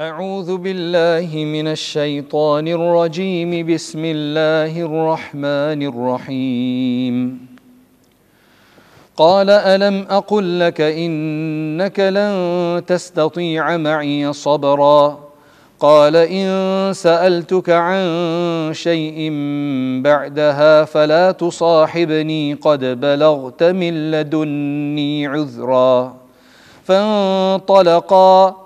أعوذ بالله من الشيطان الرجيم. بسم الله الرحمن الرحيم. قال ألم أقل لك إنك لن تستطيع معي صبرا؟ قال إن سألتك عن شيء بعدها فلا تصاحبني. قد بلغت من لدني عذرا. فانطلقا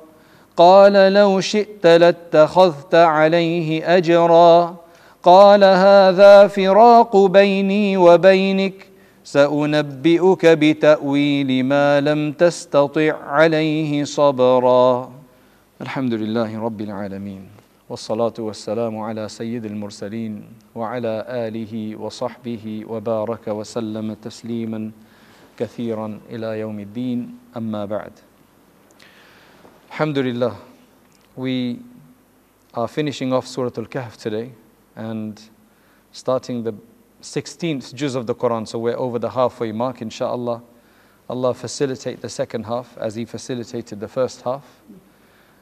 قال لو شئت لاتخذت عليه أجرا. قال هذا فراق بيني وبينك سأنبئك بتأويل ما لم تستطع عليه صبرا. الحمد لله رب العالمين والصلاة والسلام على سيد المرسلين وعلى آله وصحبه وبارك وسلم تسليما كثيرا إلى يوم الدين. أما بعد Alhamdulillah, we are finishing off Surah Al Kahf today and starting the 16th juz of the Quran. So we're over the halfway mark, inshaAllah. Allah facilitate the second half as He facilitated the first half.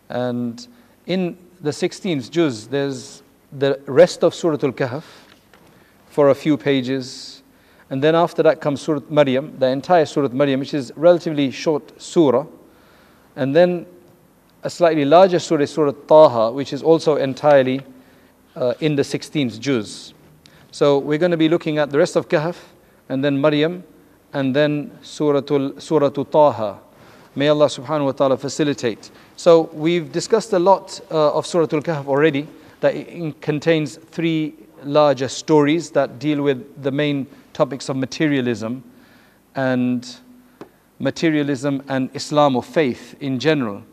And in the 16th juz, there's the rest of Surah Al Kahf for a few pages. And then after that comes Surah Maryam, the entire Surah Maryam, which is relatively short surah. And then a slightly larger surah Surah Taha, which is also entirely uh, in the 16th juz. So we're going to be looking at the rest of Kahf, and then Maryam, and then Surah Surah Taha. May Allah subhanahu wa ta'ala facilitate. So we've discussed a lot uh, of Surah Al Kahf already, that it contains three larger stories that deal with the main topics of materialism and materialism and Islam or faith in general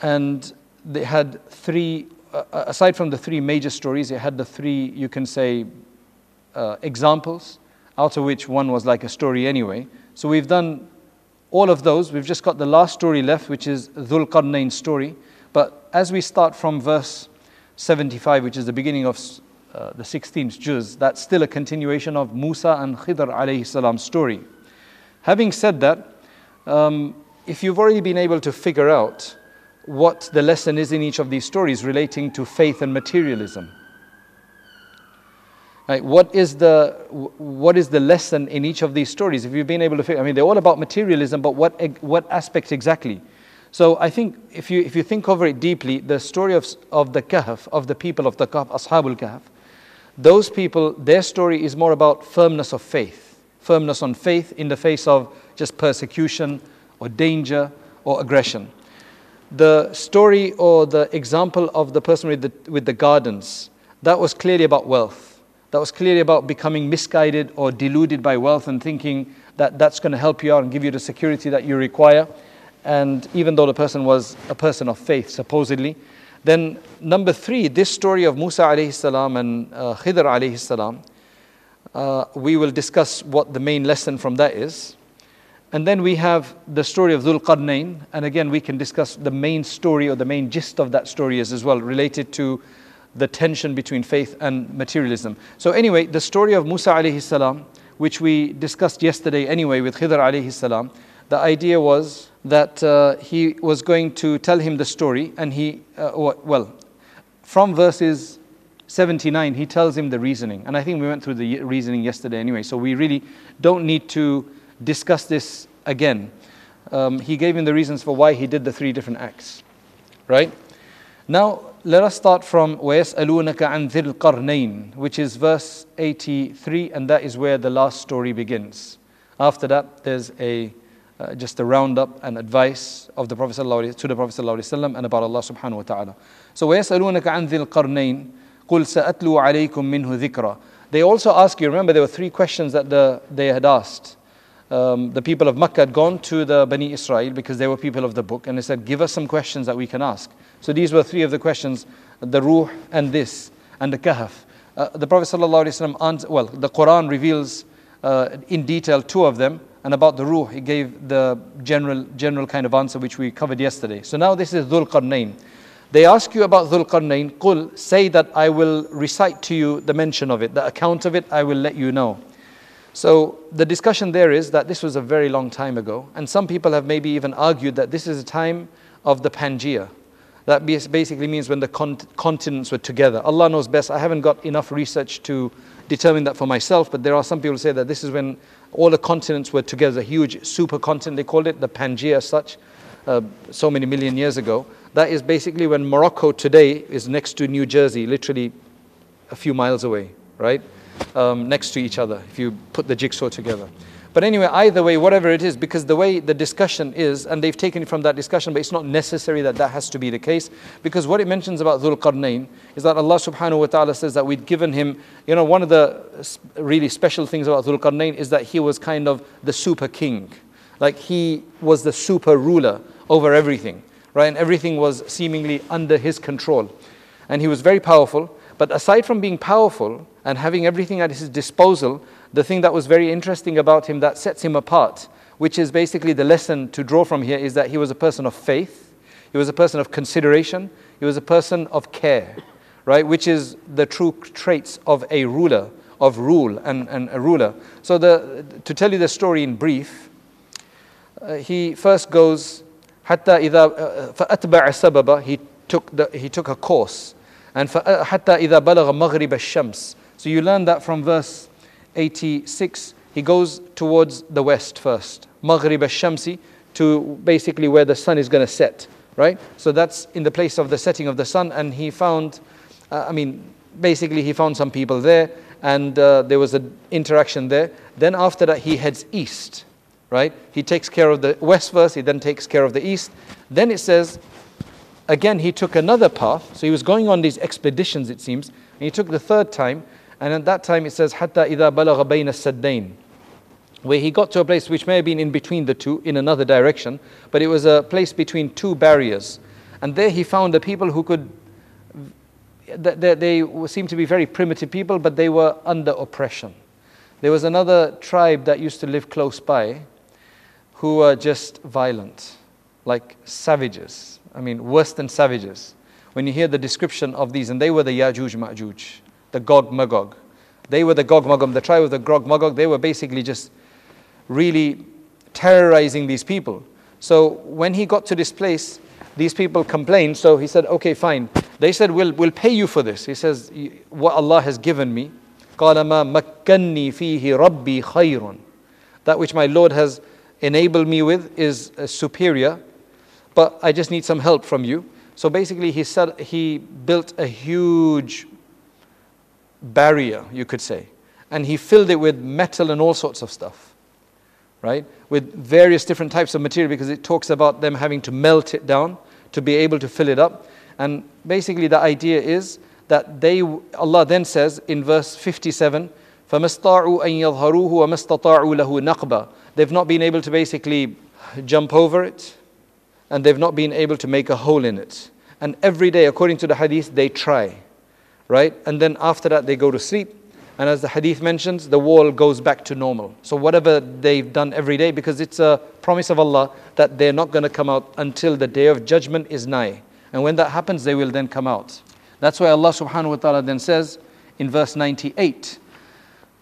and they had three, uh, aside from the three major stories, they had the three, you can say, uh, examples, out of which one was like a story anyway. So we've done all of those. We've just got the last story left, which is Dhul Qarnayn's story. But as we start from verse 75, which is the beginning of uh, the 16th juz, that's still a continuation of Musa and Khidr alayhi salam story. Having said that, um, if you've already been able to figure out what the lesson is in each of these stories relating to faith and materialism. Right, what is the what is the lesson in each of these stories? If you've been able to figure, I mean, they're all about materialism, but what what aspect exactly? So I think if you if you think over it deeply, the story of of the Kahf of the people of the Kahf, Ashabul Kahf, those people, their story is more about firmness of faith, firmness on faith in the face of just persecution or danger or aggression the story or the example of the person with the, with the gardens, that was clearly about wealth. That was clearly about becoming misguided or deluded by wealth and thinking that that's going to help you out and give you the security that you require. And even though the person was a person of faith, supposedly. Then, number three, this story of Musa alayhi salam and uh, Khidr alayhi salam, uh, we will discuss what the main lesson from that is. And then we have the story of Dhul Qarnayn, and again we can discuss the main story or the main gist of that story is as well related to the tension between faith and materialism. So anyway, the story of Musa alayhi salam, which we discussed yesterday anyway with Khidr alayhi salam, the idea was that uh, he was going to tell him the story, and he, uh, well, from verses 79, he tells him the reasoning. And I think we went through the reasoning yesterday anyway, so we really don't need to discuss this again. Um, he gave him the reasons for why he did the three different acts. Right? Now, let us start from وَيَسْأَلُونَكَ عَنْ ذِي الْقَرْنَيْنِ which is verse 83, and that is where the last story begins. After that, there's a uh, just a roundup and advice of the Prophet to the Prophet ﷺ and about Allah subhanahu wa ta'ala. So وَيَسْأَلُونَكَ عَنْ ذِي الْقَرْنَيْنِ قُلْ سَأَتْلُو عَلَيْكُم مِّنْهُ ذِكْرًا They also ask you, remember there were three questions that the, they had asked um, the people of Makkah had gone to the Bani Israel because they were people of the book and they said, Give us some questions that we can ask. So these were three of the questions the Ruh and this and the Kahf. Uh, the Prophet ﷺ, well, the Quran reveals uh, in detail two of them, and about the ruh, he gave the general, general kind of answer which we covered yesterday. So now this is Dhul Qarnayn. They ask you about Dhul Qarnayn, Qul, say that I will recite to you the mention of it, the account of it, I will let you know. So the discussion there is that this was a very long time ago, and some people have maybe even argued that this is a time of the Pangea. That basically means when the continents were together. Allah knows best. I haven't got enough research to determine that for myself, but there are some people who say that this is when all the continents were together, a huge supercontinent, they called it, the Pangea as such, uh, so many million years ago. That is basically when Morocco today is next to New Jersey, literally a few miles away, right? Um, next to each other, if you put the jigsaw together. But anyway, either way, whatever it is, because the way the discussion is, and they've taken it from that discussion, but it's not necessary that that has to be the case, because what it mentions about Dhul Qarnayn is that Allah subhanahu wa ta'ala says that we'd given him, you know, one of the really special things about Dhul Qarnayn is that he was kind of the super king. Like he was the super ruler over everything, right? And everything was seemingly under his control. And he was very powerful. But aside from being powerful and having everything at his disposal, the thing that was very interesting about him that sets him apart, which is basically the lesson to draw from here, is that he was a person of faith, he was a person of consideration, he was a person of care, right? Which is the true traits of a ruler, of rule and, and a ruler. So, the, to tell you the story in brief, uh, he first goes, حتى إذا فأتبع السبب he took, the, he took a course. And حتى إذا بلغ مغرب الشمس. So you learn that from verse 86, he goes towards the west first, Maghrib al-Shamsi, to basically where the sun is going to set, right? So that's in the place of the setting of the sun, and he found, uh, I mean, basically he found some people there, and uh, there was an interaction there. Then after that, he heads east, right? He takes care of the west first, he then takes care of the east. Then it says, again he took another path. So he was going on these expeditions, it seems, and he took the third time. And at that time it says, Hatta ida balagha bayna saddain, where he got to a place which may have been in between the two, in another direction, but it was a place between two barriers. And there he found the people who could, they, they seemed to be very primitive people, but they were under oppression. There was another tribe that used to live close by who were just violent, like savages I mean, worse than savages. When you hear the description of these, and they were the Yajuj Ma'juj the Gog Magog. They were the Gog Magog, the tribe of the Gog Magog. They were basically just really terrorizing these people. So when he got to this place, these people complained. So he said, okay, fine. They said, we'll, we'll pay you for this. He says, what Allah has given me. That which my Lord has enabled me with is uh, superior, but I just need some help from you. So basically, he said he built a huge barrier, you could say. And he filled it with metal and all sorts of stuff, right? With various different types of material because it talks about them having to melt it down to be able to fill it up. And basically, the idea is that they, Allah then says in verse 57, فَمَسْطَاعُوا أَن يَظْهَرُوهُ وَمَسْتَطَاعُوا لَهُ نَقْبًا They've not been able to basically jump over it, and they've not been able to make a hole in it. And every day, according to the hadith, they try right? And then after that, they go to sleep. And as the hadith mentions, the wall goes back to normal. So whatever they've done every day, because it's a promise of Allah that they're not going to come out until the day of judgment is nigh. And when that happens, they will then come out. That's why Allah subhanahu wa ta'ala then says in verse 98,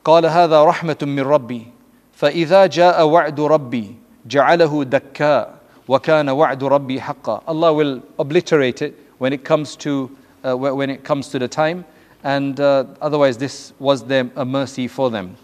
قال هذا رحمة من ربي فإذا جاء وعد ربي جعله دكاء وكان وعد ربي حقا Allah will obliterate it when it comes to uh, when it comes to the time, and uh, otherwise this was them a mercy for them.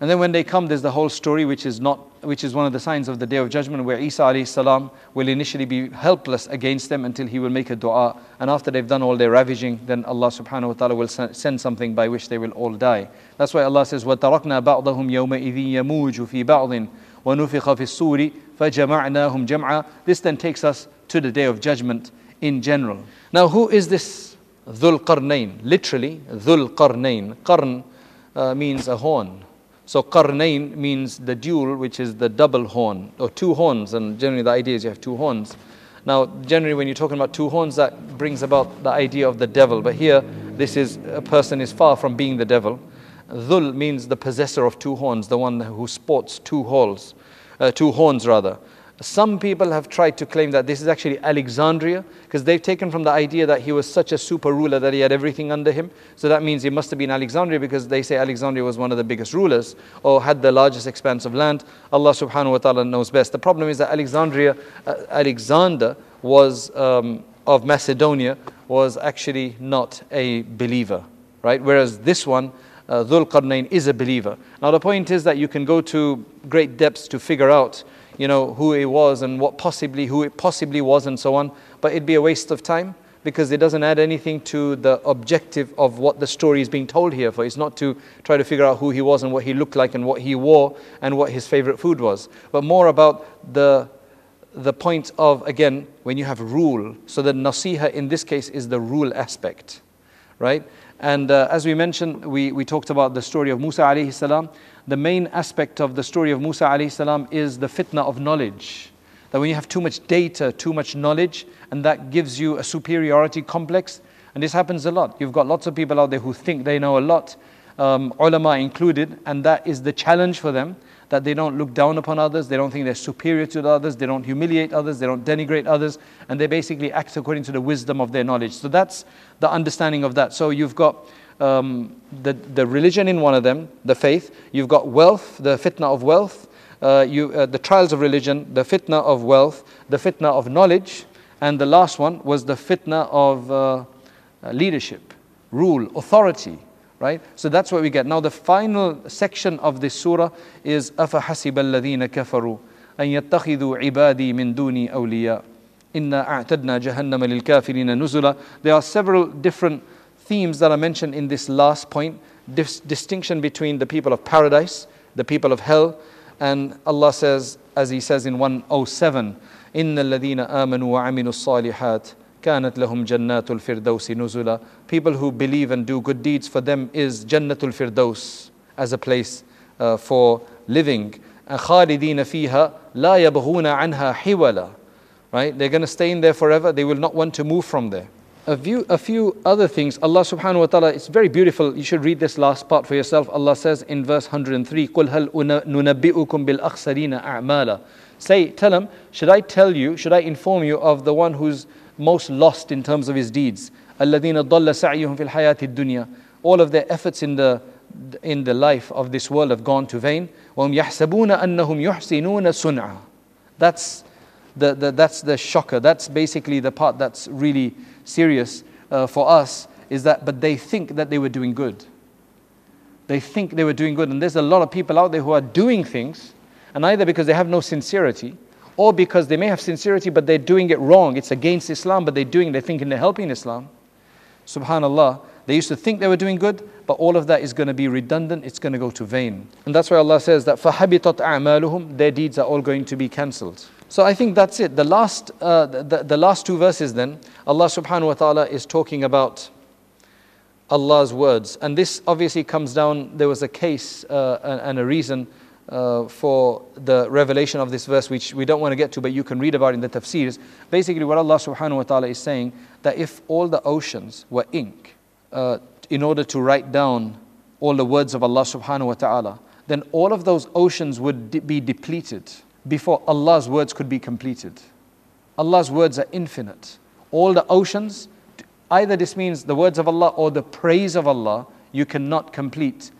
And then when they come, there's the whole story, which is not, which is one of the signs of the day of judgment, where Isa alayhi salam will initially be helpless against them until he will make a du'a. And after they've done all their ravaging, then Allah subhanahu wa taala will send something by which they will all die. That's why Allah says, وَتَرَكْنَا بَعْضَهُمْ يَوْمَئِذٍ يَمُوجُ فِي بَعْضٍ وَنُفِخَ فِي الصُّورِ فَجَمَعْنَاهُمْ جَمْعًا This then takes us to the day of judgment in general. Now, who is this Dhul Qarnayn, literally Dhul Qarnayn. Qarn uh, means a horn. So Qarnayn means the dual, which is the double horn, or two horns, and generally the idea is you have two horns. Now, generally, when you're talking about two horns, that brings about the idea of the devil. But here, this is a person is far from being the devil. Dhul means the possessor of two horns, the one who sports two horns, uh, two horns rather. Some people have tried to claim that this is actually Alexandria because they've taken from the idea that he was such a super ruler that he had everything under him. So that means he must have been Alexandria because they say Alexandria was one of the biggest rulers or had the largest expanse of land. Allah subhanahu wa ta'ala knows best. The problem is that Alexandria, uh, Alexander was um, of Macedonia was actually not a believer, right? Whereas this one, uh, Dhul Qarnayn, is a believer. Now the point is that you can go to great depths to figure out you know, who it was and what possibly, who it possibly was and so on. But it'd be a waste of time because it doesn't add anything to the objective of what the story is being told here for. It's not to try to figure out who he was and what he looked like and what he wore and what his favorite food was, but more about the the point of again when you have rule so the nasiha in this case is the rule aspect right and uh, as we mentioned we, we talked about the story of musa alayhi salam the main aspect of the story of Musa alayhi salam is the fitna of knowledge. That when you have too much data, too much knowledge, and that gives you a superiority complex, and this happens a lot. You've got lots of people out there who think they know a lot, um, ulama included, and that is the challenge for them that they don't look down upon others, they don't think they're superior to others, they don't humiliate others, they don't denigrate others, and they basically act according to the wisdom of their knowledge. So that's the understanding of that. So you've got um, the, the religion in one of them, the faith. You've got wealth, the fitna of wealth. Uh, you, uh, the trials of religion, the fitna of wealth, the fitna of knowledge, and the last one was the fitna of uh, leadership, rule, authority Right? So that's what we get. Now the final section of this surah is أَفَحَسِبَ الَّذِينَ كَفَرُوا أَن يَتَّخِذُوا عِبَادِي مِن دُونِي أَوْلِيَاءَ إِنَّا أَعْتَدْنَا جَهَنَّمَ لِلْكَافِرِينَ نُزُلًا There are several different themes that are mentioned in this last point dis- distinction between the people of paradise, the people of hell, and Allah says, as He says in 107, إن الذين آمنوا وعملوا الصالحات كانت لهم جنات الفردوس نزلا People who believe and do good deeds for them is Jannatul Firdaus as a place uh, for living. خالدين فيها لا يبغون عنها حولا Right? They're going to stay in there forever. They will not want to move from there a few, a few other things. Allah subhanahu wa ta'ala, it's very beautiful. You should read this last part for yourself. Allah says in verse 103, قُلْ هَلْ نُنَبِّئُكُمْ بِالْأَخْسَرِينَ أَعْمَالًا Say, tell him, should I tell you, should I inform you of the one who's most lost in terms of his deeds. All of their efforts in the, in the life of this world have gone to vain. That's the, the, that's the shocker. That's basically the part that's really serious uh, for us is that, but they think that they were doing good. They think they were doing good. And there's a lot of people out there who are doing things, and either because they have no sincerity, or because they may have sincerity, but they're doing it wrong. It's against Islam, but they're doing, they're thinking they're helping Islam. Subhanallah. They used to think they were doing good, but all of that is going to be redundant, it's going to go to vain. And that's why Allah says that فَحَبِطَتْ أَعْمَالُهُمْ Their deeds are all going to be cancelled. So I think that's it. The last, uh, the, the last two verses then, Allah subhanahu wa ta'ala is talking about Allah's words. And this obviously comes down, there was a case uh, and a reason uh, for the revelation of this verse, which we don't want to get to, but you can read about in the tafsirs. Basically, what Allah subhanahu wa ta'ala is saying, that if all the oceans were ink, uh, in order to write down all the words of Allah subhanahu wa ta'ala, then all of those oceans would de- be depleted before Allah's words could be completed. Allah's words are infinite. All the oceans, either this means the words of Allah or the praise of Allah, you cannot complete,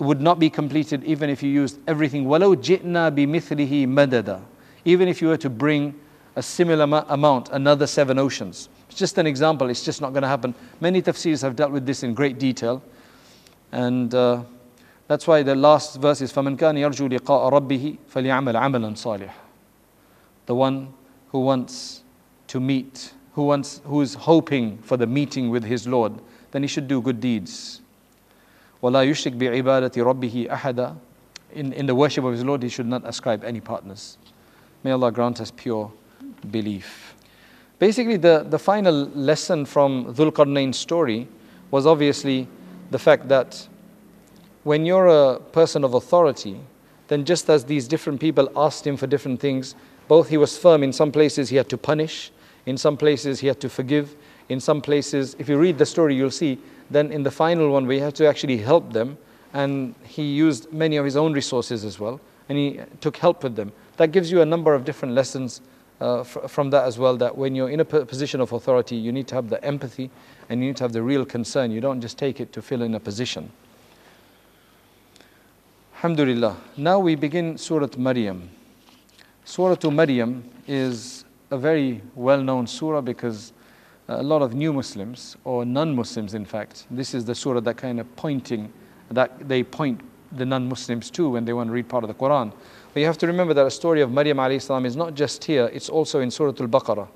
would not be completed even if you used everything. وَلَوْ جِئْنَا بِمِثْلِهِ مَدَدًا Even if you were to bring a similar amount, another seven oceans. It's just an example, it's just not going to happen. Many tafsirs have dealt with this in great detail. And uh, that's why the last verse is فَمَنْ كَانَ يَرْجُو لِقَاءَ رَبِّهِ فَلْيَعْمَلْ عَمَلًا صَالِحًا The one who wants to meet, who, wants, who is hoping for the meeting with his Lord, then he should do good deeds. وَلَا يُشْرِكْ بِعِبَادَةِ رَبِّهِ أَحَدًا in, in the worship of his Lord, he should not ascribe any partners. May Allah grant us pure belief. Basically, the, the final lesson from Dhul Qarnayn's story was obviously the fact that when you're a person of authority, then just as these different people asked him for different things, both he was firm. In some places, he had to punish. In some places, he had to forgive. In some places, if you read the story, you'll see then in the final one, we have to actually help them. And he used many of his own resources as well, and he took help with them. That gives you a number of different lessons uh, fr- from that as well. That when you're in a position of authority, you need to have the empathy and you need to have the real concern. You don't just take it to fill in a position. Alhamdulillah. Now we begin Surah Maryam. Surah Maryam is a very well known surah because a lot of new Muslims, or non Muslims in fact, this is the surah that kind of pointing, that they point the non Muslims to when they want to read part of the Quran. But you have to remember that a story of Maryam alayhi is not just here, it's also in Surah Al Baqarah,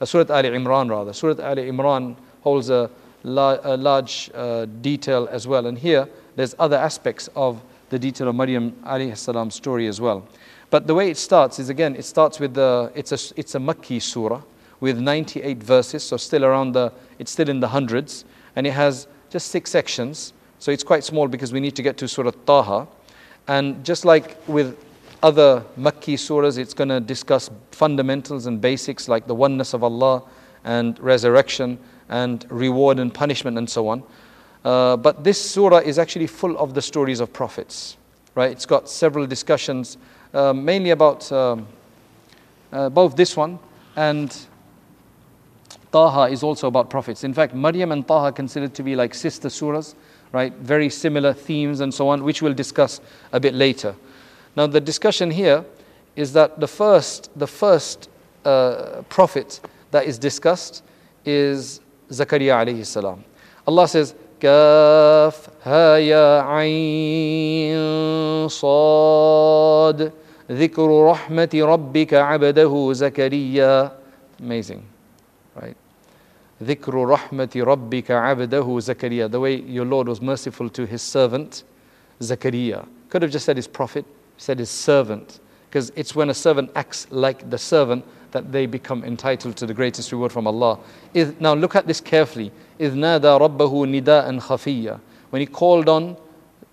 uh, Surah Ali Imran rather. Surah Ali Imran holds a, la- a large uh, detail as well. And here, there's other aspects of the detail of Maryam alayhi story as well. But the way it starts is again, it starts with the, it's a, it's a Makki surah with 98 verses, so still around the, it's still in the hundreds, and it has just six sections. So it's quite small because we need to get to Surah Taha. And just like with other Makki surahs, it's going to discuss fundamentals and basics like the oneness of Allah and resurrection and reward and punishment and so on. Uh, but this surah is actually full of the stories of prophets, right? It's got several discussions, uh, mainly about um, uh, both this one and Taha is also about prophets. In fact, Maryam and Taha considered to be like sister surahs, right? Very similar themes and so on, which we'll discuss a bit later. Now, the discussion here is that the first, the first uh, prophet that is discussed is Zakaria alayhi salam. Allah says, كاف ها يا عين صاد ذكر رحمة ربك عبده زكريا Amazing, right? ذكر رحمة ربك عبده زكريا The way your Lord was merciful to his servant Zakaria. Could have just said his prophet, said his servant. Because it's when a servant acts like the servant that they become entitled to the greatest reward from Allah. Now look at this carefully. إذ نادى ربه نداء خفيا When he called on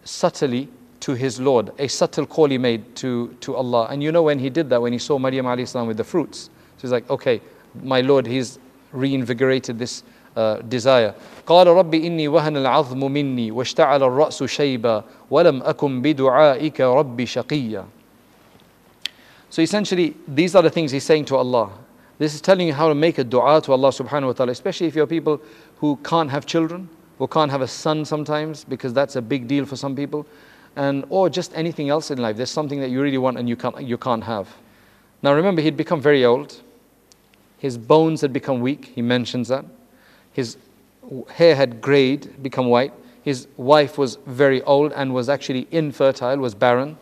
subtly to his Lord, a subtle call he made to, to Allah. And you know when he did that, when he saw Maryam alayhi with the fruits. So he's like, okay, my Lord, he's reinvigorated this uh, desire. قال رب إني وهن العظم مني واشتعل الرأس شيبا ولم أكن بدعائك رب شقيا so essentially, these are the things he's saying to Allah. This is telling you how to make a dua to Allah subhanahu wa ta'ala, especially if you're people who can't have children, who can't have a son sometimes, because that's a big deal for some people, and or just anything else in life. There's something that you really want and you can't, you can't have. Now remember, he'd become very old. His bones had become weak, he mentions that. His hair had grayed, become white. His wife was very old and was actually infertile, was barren.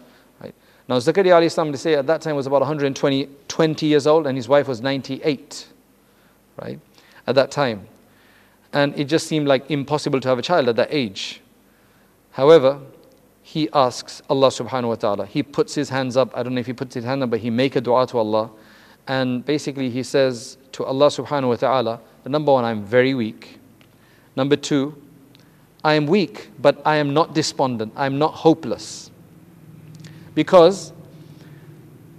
Now, Zakaria alayhi salam, they say at that time was about 120 20 years old, and his wife was 98, right? At that time. And it just seemed like impossible to have a child at that age. However, he asks Allah subhanahu wa ta'ala. He puts his hands up. I don't know if he puts his hand up, but he make a dua to Allah. And basically he says to Allah subhanahu wa ta'ala, the number one, I'm very weak. Number two, I am weak, but I am not despondent. I am not hopeless because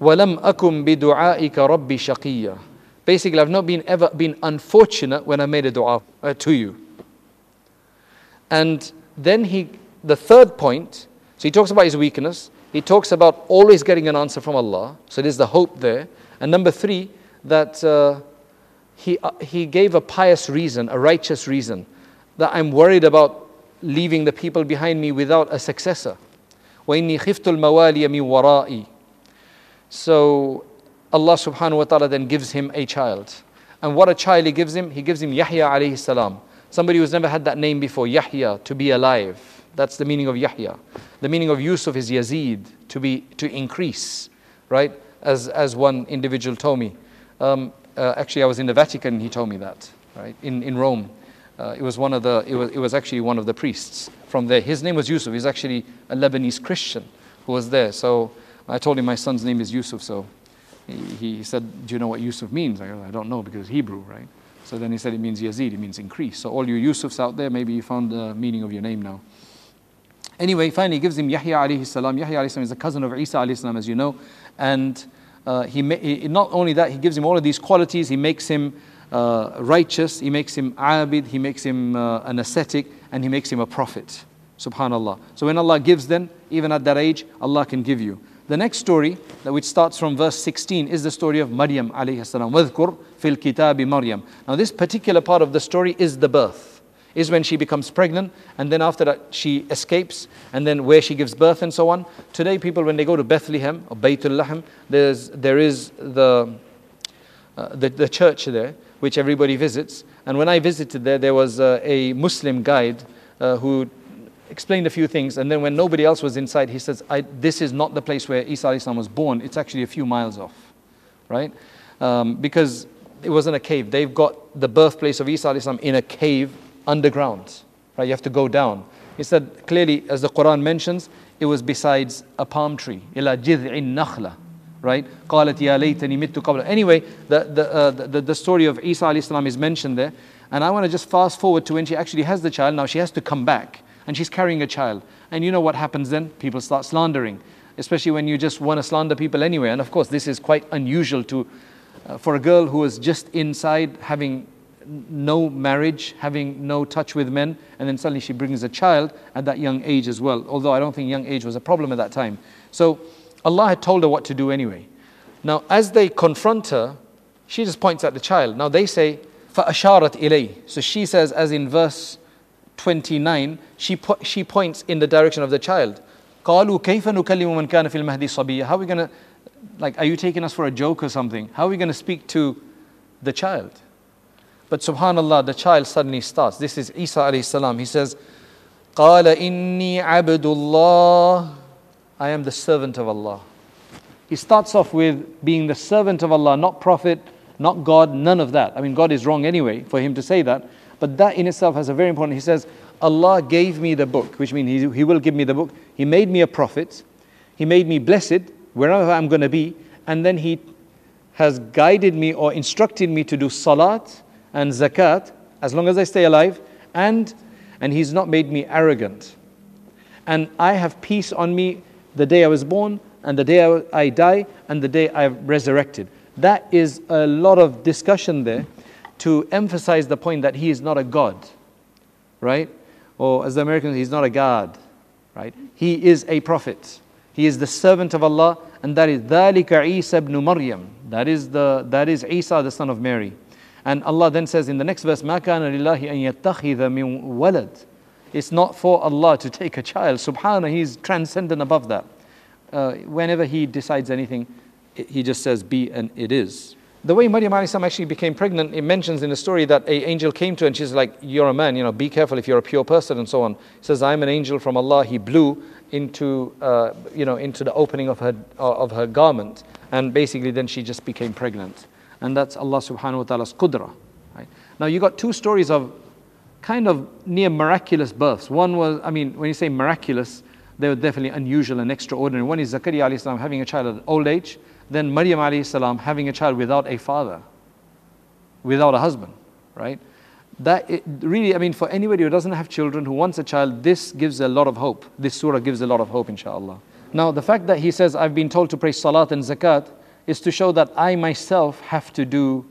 وَلَمْ أَكُمْ بِدُعَائِكَ رَبِّ شَقِيًّا Basically, I've not been ever been unfortunate when I made a dua uh, to you. And then he, the third point, so he talks about his weakness. He talks about always getting an answer from Allah. So there's the hope there. And number three, that uh, he, uh, he gave a pious reason, a righteous reason, that I'm worried about leaving the people behind me without a successor. وإني خفت الموالي من ورائي So Allah subhanahu wa ta'ala then gives him a child. And what a child he gives him? He gives him Yahya alayhi salam. Somebody who's never had that name before, Yahya, to be alive. That's the meaning of Yahya. The meaning of Yusuf is Yazid, to be to increase, right? As as one individual told me. Um, uh, actually, I was in the Vatican. He told me that, right? In in Rome, uh, it was one of the. It was it was actually one of the priests from there. His name was Yusuf. He's actually a Lebanese Christian who was there. So I told him my son's name is Yusuf. So he, he said, Do you know what Yusuf means? I, I don't know because it's Hebrew, right? So then he said it means Yazid, it means increase. So all you Yusufs out there, maybe you found the meaning of your name now. Anyway, finally gives him Yahya alayhi salam. Yahya alayhi salam is a cousin of Isa alayhi salam, as you know. And uh, he, he, not only that, he gives him all of these qualities. He makes him uh, righteous, he makes him abid, he makes him uh, an ascetic, and He makes him a prophet. Subhanallah. So when Allah gives, then even at that age, Allah can give you. The next story, which starts from verse 16, is the story of Maryam alayhi salam. وَذْكُرْ فِي الْكِتَابِ Maryam. Now this particular part of the story is the birth. Is when she becomes pregnant, and then after that she escapes, and then where she gives birth and so on. Today, people when they go to Bethlehem or Baytul Lahm, there's there is the, uh, the the church there which everybody visits. And when I visited there, there was uh, a Muslim guide uh, who explained a few things. And then when nobody else was inside, he says, "This is not the place where Isa was born. It's actually a few miles off, right? Um, because it wasn't a cave. They've got the birthplace of Isa in a cave underground. Right? You have to go down. He said clearly, as the Quran mentions, it was besides a palm tree. إلى جذع النخلة. Right? قالت يا ليتني مت قبل. Anyway, the, the, uh, the, the story of Isa Islam is mentioned there. And I want to just fast forward to when she actually has the child. Now she has to come back and she's carrying a child. And you know what happens then? People start slandering, especially when you just want to slander people anyway. And of course, this is quite unusual to, uh, for a girl who was just inside having no marriage, having no touch with men, and then suddenly she brings a child at that young age as well. Although I don't think young age was a problem at that time. So Allah had told her what to do anyway. Now, as they confront her, she just points at the child. Now they say, فَأَشَارَتْ إِلَيْهِ So she says, as in verse 29, she, po- she points in the direction of the child. قالوا كيف نكلم من كان في المهدي صبيا How are we going to, like, are you taking us for a joke or something? How are we going to speak to the child? But subhanallah, the child suddenly starts. This is Isa alayhi salam. He says, قال إني عبد الله I am the servant of Allah. He starts off with being the servant of Allah, not prophet, not God, none of that. I mean, God is wrong anyway for him to say that. But that in itself has a very important, he says, Allah gave me the book, which means he, he will give me the book. He made me a prophet. He made me blessed wherever I'm going to be. And then He has guided me or instructed me to do salat and zakat as long as I stay alive. And, and He's not made me arrogant. And I have peace on me the day I was born, and the day I die, and the day I'm resurrected. That is a lot of discussion there to emphasize the point that He is not a God, right? Or as the Americans, He's not a God, right? He is a prophet. He is the servant of Allah, and that is ذَلِكَ عِيسَى ibn Maryam. That is, the, that is Isa, the son of Mary. And Allah then says in the next verse, مَا كَانَ لِلَّهِ أَن يَتَّخِذَ مِن وَلَدٍ It's not for Allah to take a child. Subhanallah, He's transcendent above that. Uh, whenever He decides anything, He just says, be and it is the way Maryam actually became pregnant, it mentions in the story that a angel came to her and she's like, You're a man, you know, be careful if you're a pure person and so on. He says, I'm an angel from Allah. He blew into, uh, you know, into the opening of her, uh, of her garment. And basically then she just became pregnant. And that's Allah subhanahu wa ta'ala's qudra. Right? Now you got two stories of kind of near miraculous births. One was, I mean, when you say miraculous, they were definitely unusual and extraordinary. One is Zakaria having a child at old age then Maryam alayhi salam having a child without a father, without a husband, right? That really, I mean, for anybody who doesn't have children, who wants a child, this gives a lot of hope. This surah gives a lot of hope, inshallah. Now, the fact that he says, I've been told to pray salat and zakat, is to show that I myself have to do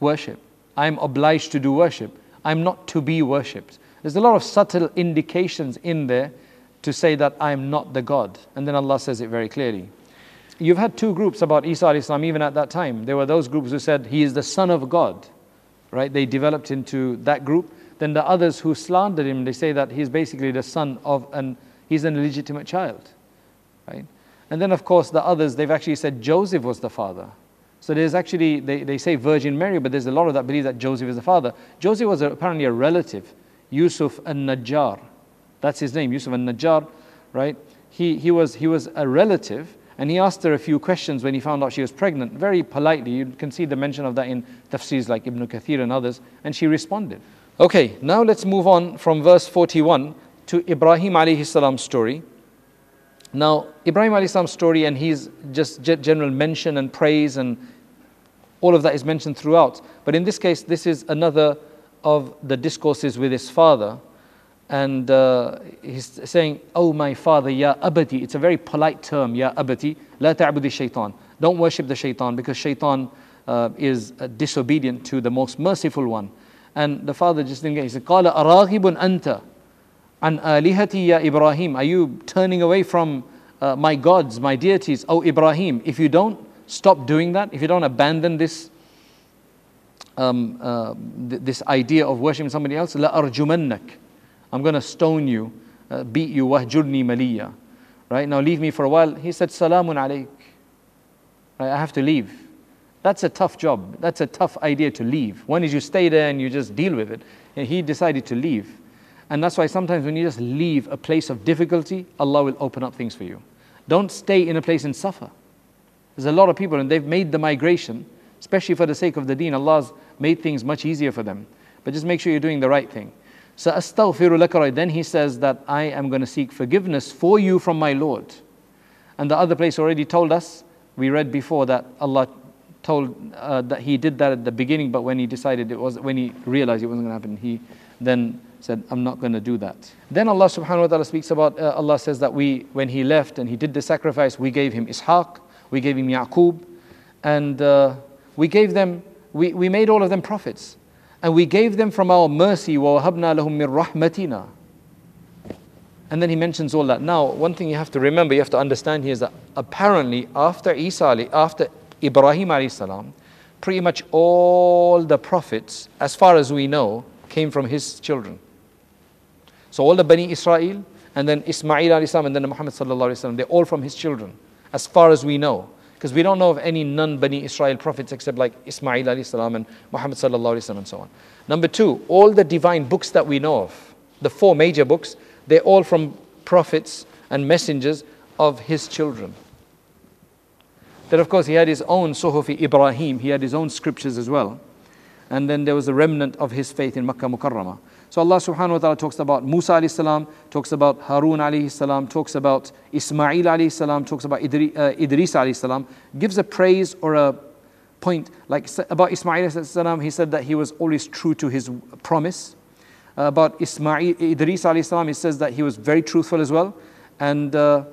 worship. I'm obliged to do worship. I'm not to be worshipped. There's a lot of subtle indications in there to say that I'm not the God. And then Allah says it very clearly you've had two groups about Isa al-Islam even at that time. There were those groups who said he is the son of God, right? They developed into that group. Then the others who slandered him, they say that he's basically the son of an, he's an illegitimate child, right? And then of course the others, they've actually said Joseph was the father. So there's actually, they, they say Virgin Mary, but there's a lot of that believe that Joseph is the father. Joseph was apparently a relative, Yusuf al-Najjar. That's his name, Yusuf al-Najjar, right? He, he, was, he was a relative and he asked her a few questions when he found out she was pregnant, very politely. You can see the mention of that in tafsirs like Ibn Kathir and others. And she responded. Okay, now let's move on from verse 41 to Ibrahim alayhi salam's story. Now, Ibrahim alayhi salam's story and his just general mention and praise and all of that is mentioned throughout. But in this case, this is another of the discourses with his father and uh, he's saying, Oh, my father, ya abati. It's a very polite term, ya abati. La ta'budi shaitan. Don't worship the shaitan because shaitan uh, is uh, disobedient to the most merciful one. And the father just didn't get He said, Qala araghibun anta An alihati ya Ibrahim. Are you turning away from uh, my gods, my deities? Oh Ibrahim, if you don't stop doing that, if you don't abandon this um, uh, th- this idea of worshiping somebody else, la arjumannak. I'm going to stone you, uh, beat you, wahjurni maliya. Right now, leave me for a while. He said, Salamun alayk. Right, I have to leave. That's a tough job. That's a tough idea to leave. One is you stay there and you just deal with it. And he decided to leave. And that's why sometimes when you just leave a place of difficulty, Allah will open up things for you. Don't stay in a place and suffer. There's a lot of people and they've made the migration, especially for the sake of the deen. Allah's made things much easier for them. But just make sure you're doing the right thing. So astaghfiru. Then he says that I am going to seek forgiveness for you from my Lord. And the other place already told us, we read before that Allah told uh, that he did that at the beginning, but when he decided it was, when he realized it wasn't going to happen, he then said, I'm not going to do that. Then Allah subhanahu wa ta'ala speaks about, uh, Allah says that we, when he left and he did the sacrifice, we gave him Ishaq, we gave him Yaqub, and uh, we gave them, we, we made all of them prophets. And we gave them from our mercy, وَوَهَبْنَا لَهُم مِّن رَحْمَتِنَا and then he mentions all that. Now, one thing you have to remember, you have to understand here is that apparently after Isa, after Ibrahim alayhi salam, pretty much all the prophets, as far as we know, came from his children. So all the Bani Israel, and then Ismail alayhi salam, and then Muhammad sallallahu they're all from his children, as far as we know. Because we don't know of any non-Bani Israel prophets except like Ismail alayhi salam and Muhammad sallallahu and so on. Number two, all the divine books that we know of, the four major books, they're all from prophets and messengers of his children. Then, of course, he had his own Suhufi Ibrahim, he had his own scriptures as well. And then there was a remnant of his faith in Makkah Mukarramah. So Allah subhanahu wa ta'ala talks about Musa alayhi salam, talks about Harun alayhi salam, talks about Ismail alayhi salam, talks about Idri, uh, Idris alayhi salam, gives a praise or a point. Like about Ismail alayhi salam, he said that he was always true to his promise. Uh, about Ismail, Idris alayhi salam, he says that he was very truthful as well. And uh,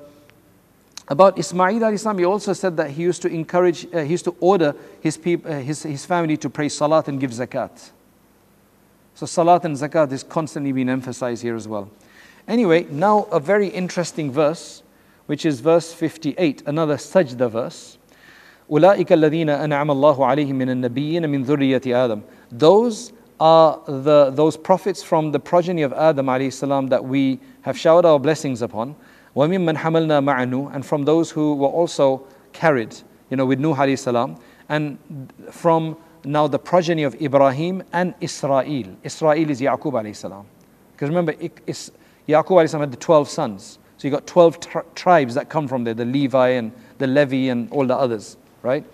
about Ismail alayhi salam, he also said that he used to encourage, uh, he used to order his, peop, uh, his, his family to pray salat and give zakat. So salat and zakat is constantly being emphasized here as well. Anyway, now a very interesting verse, which is verse 58, another sajda verse. أولئك الذين أنعم الله عليهم من النبيين من ذرية آدم. Those are the, those prophets from the progeny of Adam alayhi salam that we have showered our blessings upon. وَمِمَّنْ حَمَلْنَا مَعَ And from those who were also carried, you know, with Nuh alayhi salam. And from now the progeny of Ibrahim and Israel. Israel is Yaqub alayhi salam. Because remember, Yaqub alayhi salam had the 12 sons. So you got 12 tri- tribes that come from there, the Levi and the Levi and all the others, right?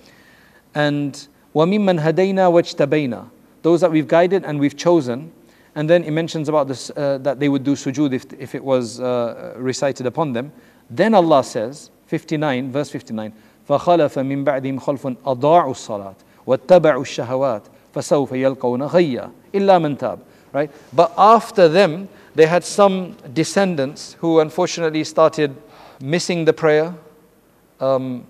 And وَمِمَّنْ هَدَيْنَا وَاجْتَبَيْنَا Those that we've guided and we've chosen. And then it mentions about this, uh, that they would do sujood if, if it was uh, recited upon them. Then Allah says, 59, verse 59, فَخَلَفَ مِن بَعْدِهِمْ خَلْفٌ أَضَاعُوا الصَّلَاةِ واتبعوا الشهوات فسوف يلقون غيا إلا من تاب right but after them they had some descendants who unfortunately started missing the prayer um,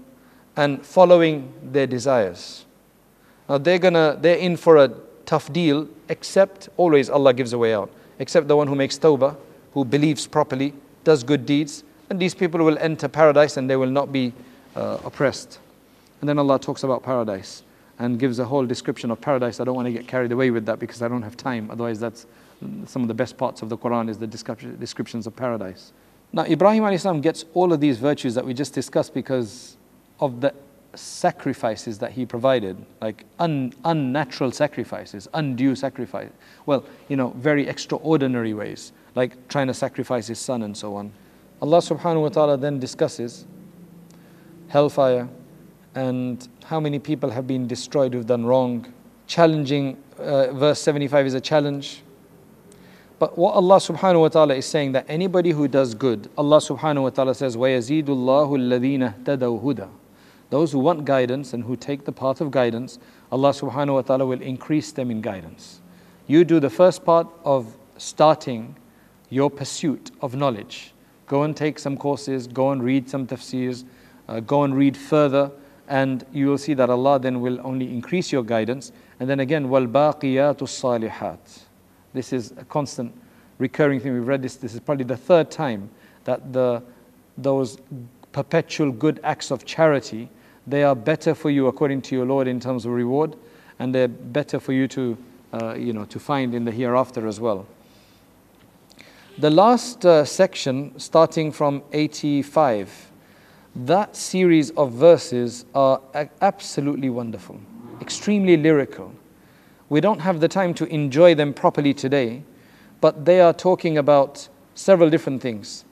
and following their desires now they're gonna they're in for a tough deal except always Allah gives a way out except the one who makes tawbah who believes properly does good deeds and these people will enter paradise and they will not be uh, oppressed and then Allah talks about paradise and gives a whole description of paradise. I don't want to get carried away with that because I don't have time. Otherwise, that's some of the best parts of the Quran is the descriptions of paradise. Now, Ibrahim gets all of these virtues that we just discussed because of the sacrifices that he provided, like un, unnatural sacrifices, undue sacrifice. Well, you know, very extraordinary ways, like trying to sacrifice his son and so on. Allah subhanahu wa ta'ala then discusses hellfire, and how many people have been destroyed who've done wrong. Challenging, uh, verse 75 is a challenge. But what Allah subhanahu wa ta'ala is saying that anybody who does good, Allah subhanahu wa ta'ala says, وَيَزِيدُ اللَّهُ الَّذِينَ اهْتَدَوْا هُدًى Those who want guidance and who take the path of guidance, Allah subhanahu wa ta'ala will increase them in guidance. You do the first part of starting your pursuit of knowledge. Go and take some courses, go and read some tafsirs, uh, go and read further and you will see that Allah then will only increase your guidance. And then again, وَالْبَاقِيَاتُ الصَّالِحَاتِ This is a constant recurring thing. We've read this, this is probably the third time that the, those perpetual good acts of charity, they are better for you according to your Lord in terms of reward, and they're better for you to, uh, you know, to find in the hereafter as well. The last uh, section, starting from 85, that series of verses are absolutely wonderful, extremely lyrical. We don't have the time to enjoy them properly today, but they are talking about several different things.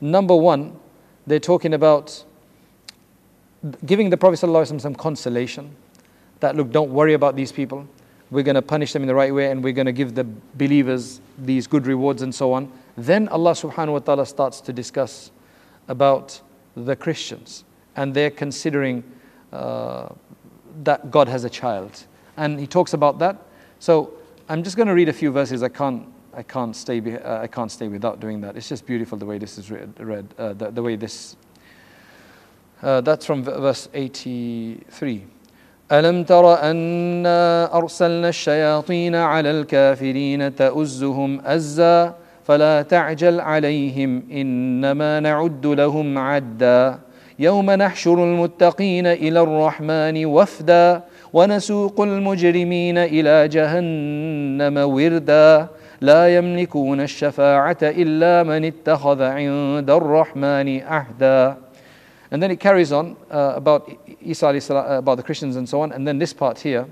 Number one, they're talking about giving the Prophet some consolation that, look, don't worry about these people. We're going to punish them in the right way and we're going to give the believers these good rewards and so on. Then Allah subhanahu wa ta'ala starts to discuss about the Christians and they're considering uh, that God has a child. And he talks about that. So I'm just going to read a few verses. I can't, I can't, stay, uh, I can't stay without doing that. It's just beautiful the way this is read, read uh, the, the, way this. Uh, that's from verse 83. ألم تر أنا أرسلنا الشياطين على الكافرين تؤزهم أزا فلا تعجل عليهم انما نعد لهم عدا يوم نحشر المتقين إلى الرحمن وفدا ونسوق المجرمين إلى جهنم وردا لا يملكون الشفاعه الا من اتخذ عند الرحمن عهدا And then it carries on uh, about Isa about the Christians and so on. And then this part here.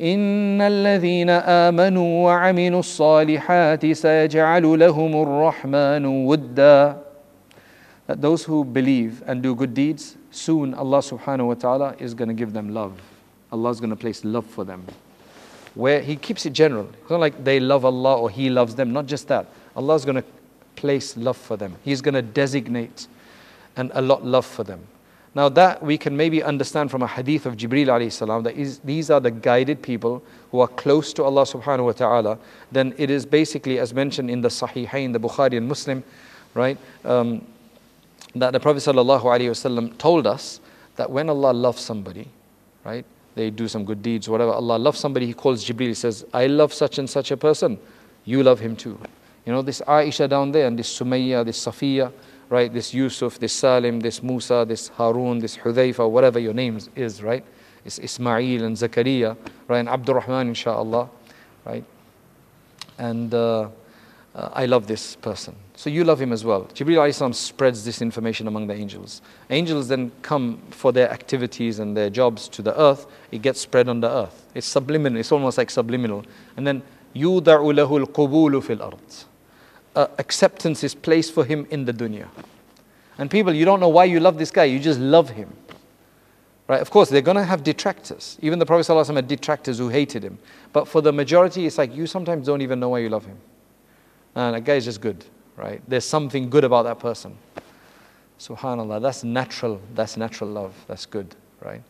إن الذين آمنوا وعملوا الصالحات سيجعل لهم الرحمن ودا That those who believe and do good deeds, soon Allah subhanahu wa ta'ala is going to give them love. Allah is going to place love for them. Where He keeps it general. It's not like they love Allah or He loves them. Not just that. Allah is going to place love for them. He's going to designate and allot love for them. Now that we can maybe understand from a hadith of Jibreel alayhi salam that is, these are the guided people who are close to Allah subhanahu wa ta'ala, then it is basically as mentioned in the Sahihain, the Bukhari and Muslim, right? Um, that the Prophet sallallahu alayhi wasallam told us that when Allah loves somebody, right? They do some good deeds, whatever. Allah loves somebody, He calls Jibreel, He says, I love such and such a person. You love him too. You know, this Aisha down there and this Sumayya, this Safiya, right? This Yusuf, this Salim, this Musa, this Harun, this Hudayfa, whatever your name is, right? It's Ismail and Zakaria, right? And Abdul Rahman, inshallah, right? And uh, uh, I love this person. So you love him as well. Jibreel Islam spreads this information among the angels. Angels then come for their activities and their jobs to the earth. It gets spread on the earth. It's subliminal. It's almost like subliminal. And then يُوضَعُ لَهُ الْقُبُولُ فِي الْأَرْضِ acceptance is placed for him in the dunya. And people, you don't know why you love this guy, you just love him. Right? Of course, they're going to have detractors. Even the Prophet ﷺ had detractors who hated him. But for the majority, it's like you sometimes don't even know why you love him. And that guy is just good, right? There's something good about that person. Subhanallah, that's natural. That's natural love. That's good, right?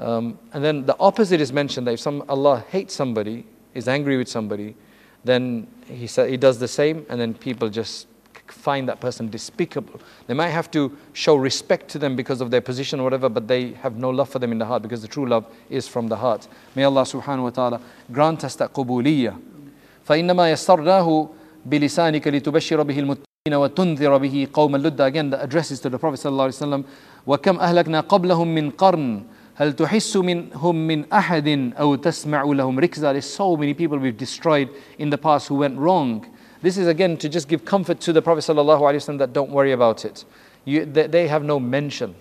Um, and then the opposite is mentioned that if some Allah hates somebody, is angry with somebody, then he, sa- he does the same, and then people just find that person despicable. They might have to show respect to them because of their position or whatever, but they have no love for them in the heart because the true love is from the heart. May Allah subhanahu wa ta'ala grant us that قبولية. فإنما يسرناه بلسانك لتبشر به المتقين وتنذر به قوم اللد. Again, the addresses to the Prophet sallallahu alaihi wasallam. وكم أهلكنا قبلهم من قرن هل تحس منهم من أحد أو تسمع لهم ركزا There's so many people we've destroyed in the past who went wrong. This is again to just give comfort to the Prophet ﷺ that don't worry about it. You, they, they, have no mention.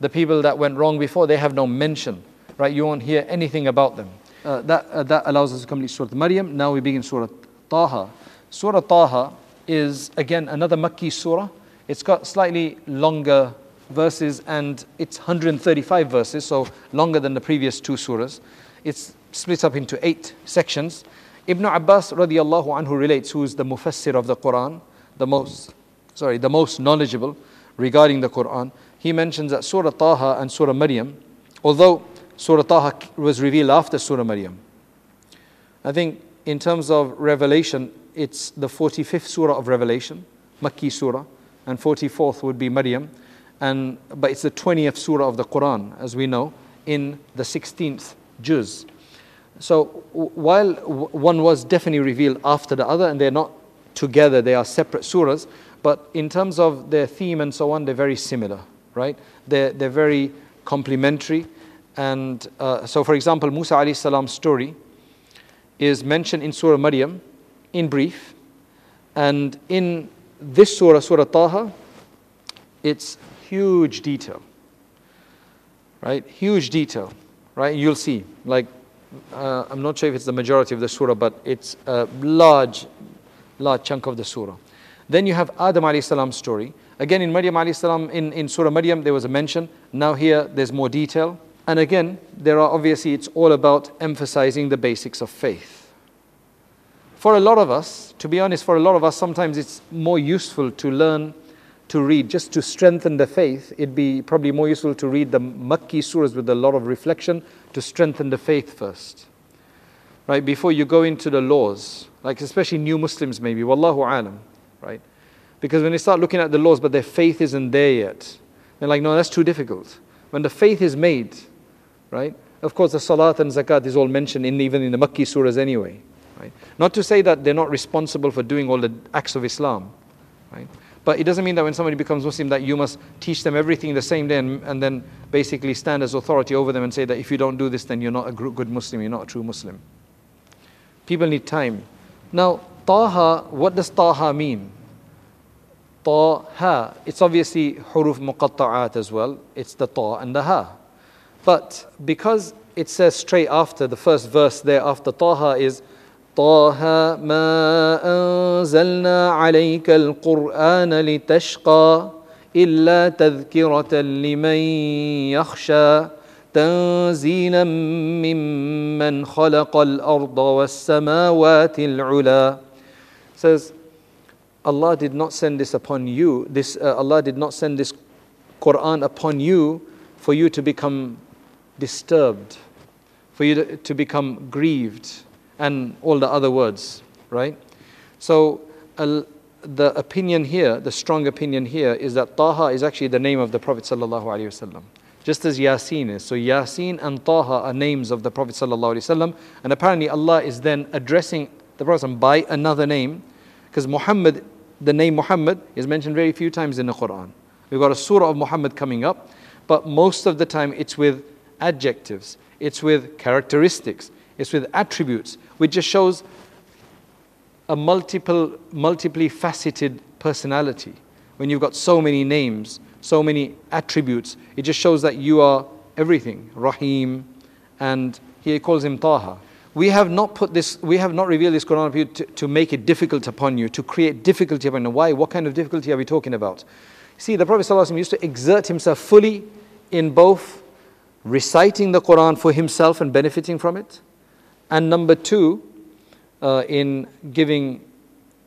The people that went wrong before, they have no mention. Right? You won't hear anything about them. Uh, that, uh, that allows us to complete Surah Maryam. Now we begin Surah Taha. Surah Taha is again another Makki surah. It's got slightly longer verses and it's 135 verses, so longer than the previous two surahs. It's split up into eight sections. Ibn Abbas radiallahu anhu relates, who is the mufassir of the Quran, the most, sorry, the most knowledgeable regarding the Quran. He mentions that Surah Taha and Surah Maryam, although Surah Taha was revealed after Surah Maryam, I think in terms of revelation, it's the 45th Surah of Revelation, Makki Surah, and 44th would be Maryam and but it's the 20th surah of the Quran, as we know, in the 16th juz. So while one was definitely revealed after the other, and they're not together, they are separate surahs, but in terms of their theme and so on, they're very similar, right? They're, they're very complementary. And uh, so, for example, Musa alayhi salam's story is mentioned in Surah Maryam in brief. And in this surah, Surah Taha, it's huge detail, right? Huge detail, right? You'll see. Like, uh, I'm not sure if it's the majority of the surah, but it's a large, large chunk of the surah. Then you have Adam alayhi salam's story. Again, in Maryam alayhi salam, in, in Surah Maryam, there was a mention. Now here, there's more detail. And again, there are obviously, it's all about emphasizing the basics of faith. For a lot of us, to be honest, for a lot of us, sometimes it's more useful to learn to read, just to strengthen the faith. It'd be probably more useful to read the Makki surahs with a lot of reflection to strengthen the faith first. Right? Before you go into the laws, like especially new Muslims maybe, Wallahu alam, right? Because when they start looking at the laws but their faith isn't there yet, they're like, no, that's too difficult. When the faith is made, right? Of course, the salat and zakat is all mentioned in even in the Makki surahs anyway. Right? Not to say that they're not responsible for doing all the acts of Islam, right? But it doesn't mean that when somebody becomes Muslim that you must teach them everything the same day and, and then basically stand as authority over them and say that if you don't do this, then you're not a good Muslim, you're not a true Muslim. People need time. Now, Taha, what does Taha mean? Taha, it's obviously huruf muqatta'at as well. It's the Ta and the Ha. But because it says straight after, the first verse there after Taha is طه ما أنزلنا عليك القرآن لتشقى إلا تذكرة لمن يخشى تنزيلا ممن خلق الأرض والسماوات العلا says Allah did not send this upon you this uh, Allah did not send this Quran upon you for you to become disturbed, for you to become grieved, and all the other words, right? So, uh, the opinion here, the strong opinion here, is that Taha is actually the name of the Prophet sallallahu alaihi wasallam, just as Yasin is. So Yasin and Taha are names of the Prophet sallallahu alaihi wasallam, and apparently Allah is then addressing the Prophet by another name, because Muhammad, the name Muhammad, is mentioned very few times in the Quran. We've got a surah of Muhammad coming up, but most of the time it's with adjectives, it's with characteristics, it's with attributes, which just shows a multiple, multiply faceted personality. When you've got so many names, so many attributes, it just shows that you are everything. Rahim, and he calls him Taha. We have not put this, we have not revealed this Quran to, to, to make it difficult upon you, to create difficulty upon you. Why? What kind of difficulty are we talking about? See, the Prophet ﷺ used to exert himself fully in both reciting the Quran for himself and benefiting from it, and number two, uh, in giving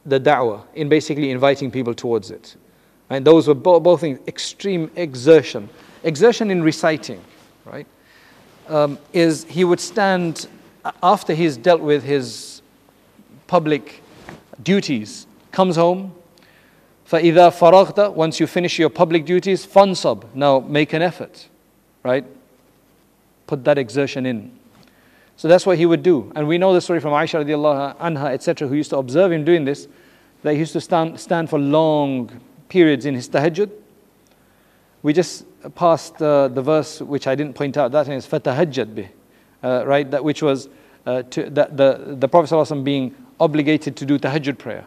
the da'wah, in basically inviting people towards it. And those were bo- both extreme exertion. Exertion in reciting, right? Um, is he would stand after he's dealt with his public duties, comes home, فَإِذَا فَرَغْتَ Once you finish your public duties, fansab. Now make an effort, right? put that exertion in. So that's what he would do. And we know the story from Aisha radiallahu anha, etc., who used to observe him doing this, that he used to stand, stand for long periods in his tahajjud. We just passed uh, the verse which I didn't point out, that is fatahajjad bih, uh, right? That which was uh, to, that the, the Prophet being obligated to do tahajjud prayer.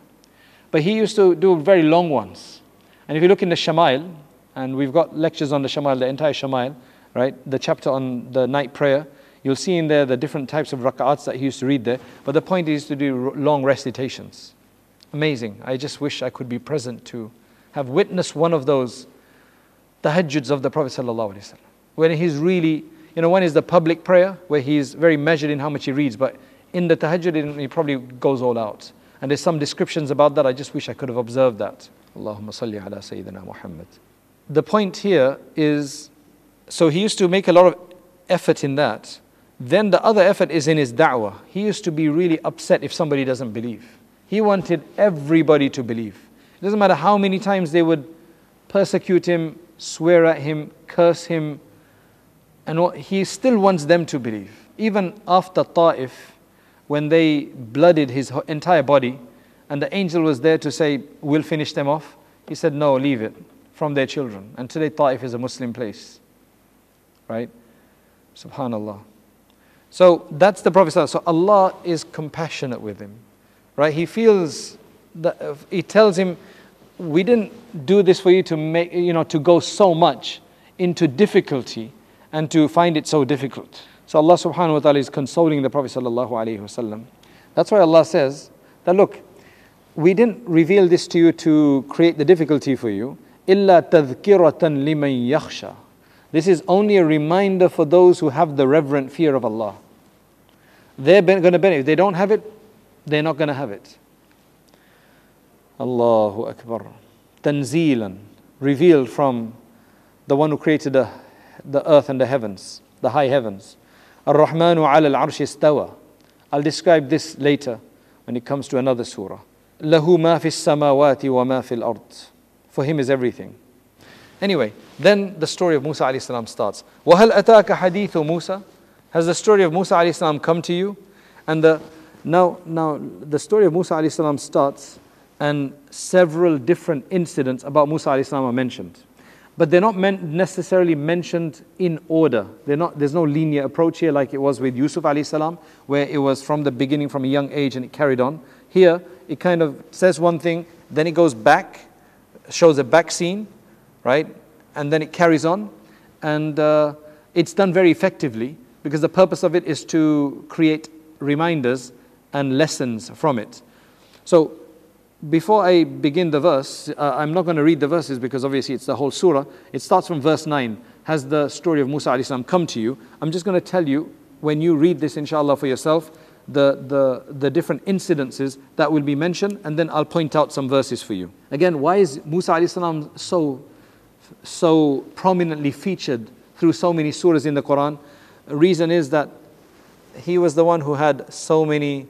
But he used to do very long ones. And if you look in the Shamail, and we've got lectures on the Shamail, the entire Shamail, right? The chapter on the night prayer. You'll see in there the different types of rak'ats that he used to read there. But the point is to do long recitations. Amazing. I just wish I could be present to have witnessed one of those tahajjuds of the Prophet ﷺ. When he's really, you know, one is the public prayer where he's very measured in how much he reads, but in the tahajjud he probably goes all out. And there's some descriptions about that. I just wish I could have observed that. Allahumma salli ala Sayyidina Muhammad. The point here is so he used to make a lot of effort in that. Then the other effort is in his da'wah. He used to be really upset if somebody doesn't believe. He wanted everybody to believe. It doesn't matter how many times they would persecute him, swear at him, curse him, and he still wants them to believe. Even after Ta'if, when they blooded his entire body, and the angel was there to say, We'll finish them off. He said, No, leave it from their children. And today, Ta'if is a Muslim place. Right? Subhanallah. So that's the Prophet. So Allah is compassionate with him, right? He feels that He tells him, We didn't do this for you to make, you know, to go so much into difficulty and to find it so difficult. So Allah subhanahu wa ta'ala is consoling the Prophet. That's why Allah says that look, we didn't reveal this to you to create the difficulty for you. Illa tadhkiratan liman yakhsha. This is only a reminder for those who have the reverent fear of Allah. They're going to benefit. If they don't have it, they're not going to have it. Allahu Akbar. Tanzilan, revealed from the one who created the, the earth and the heavens, the high heavens. Ar-Rahmanu ala al-arsh istawa. I'll describe this later when it comes to another surah. Lahu ma fi samawati wa ma fil ard. For him is everything. Anyway, then the story of Musa alayhi salam starts. وَهَلْ أَتَاكَ حَدِيثُ Musa? Has the story of Musa alayhi come to you? And the, now, now the story of Musa alayhi starts and several different incidents about Musa alayhi are mentioned but they're not necessarily mentioned in order. Not, there's no linear approach here like it was with Yusuf alayhi salam, where it was from the beginning, from a young age, and it carried on. Here, it kind of says one thing, then it goes back, shows a back scene, right? And then it carries on. And uh, it's done very effectively because the purpose of it is to create reminders and lessons from it. So before I begin the verse, uh, I'm not going to read the verses because obviously it's the whole surah. It starts from verse 9. Has the story of Musa salam come to you? I'm just going to tell you when you read this, inshallah, for yourself, the, the, the different incidences that will be mentioned, and then I'll point out some verses for you. Again, why is Musa salam so, so prominently featured through so many surahs in the Quran? Reason is that he was the one who had so many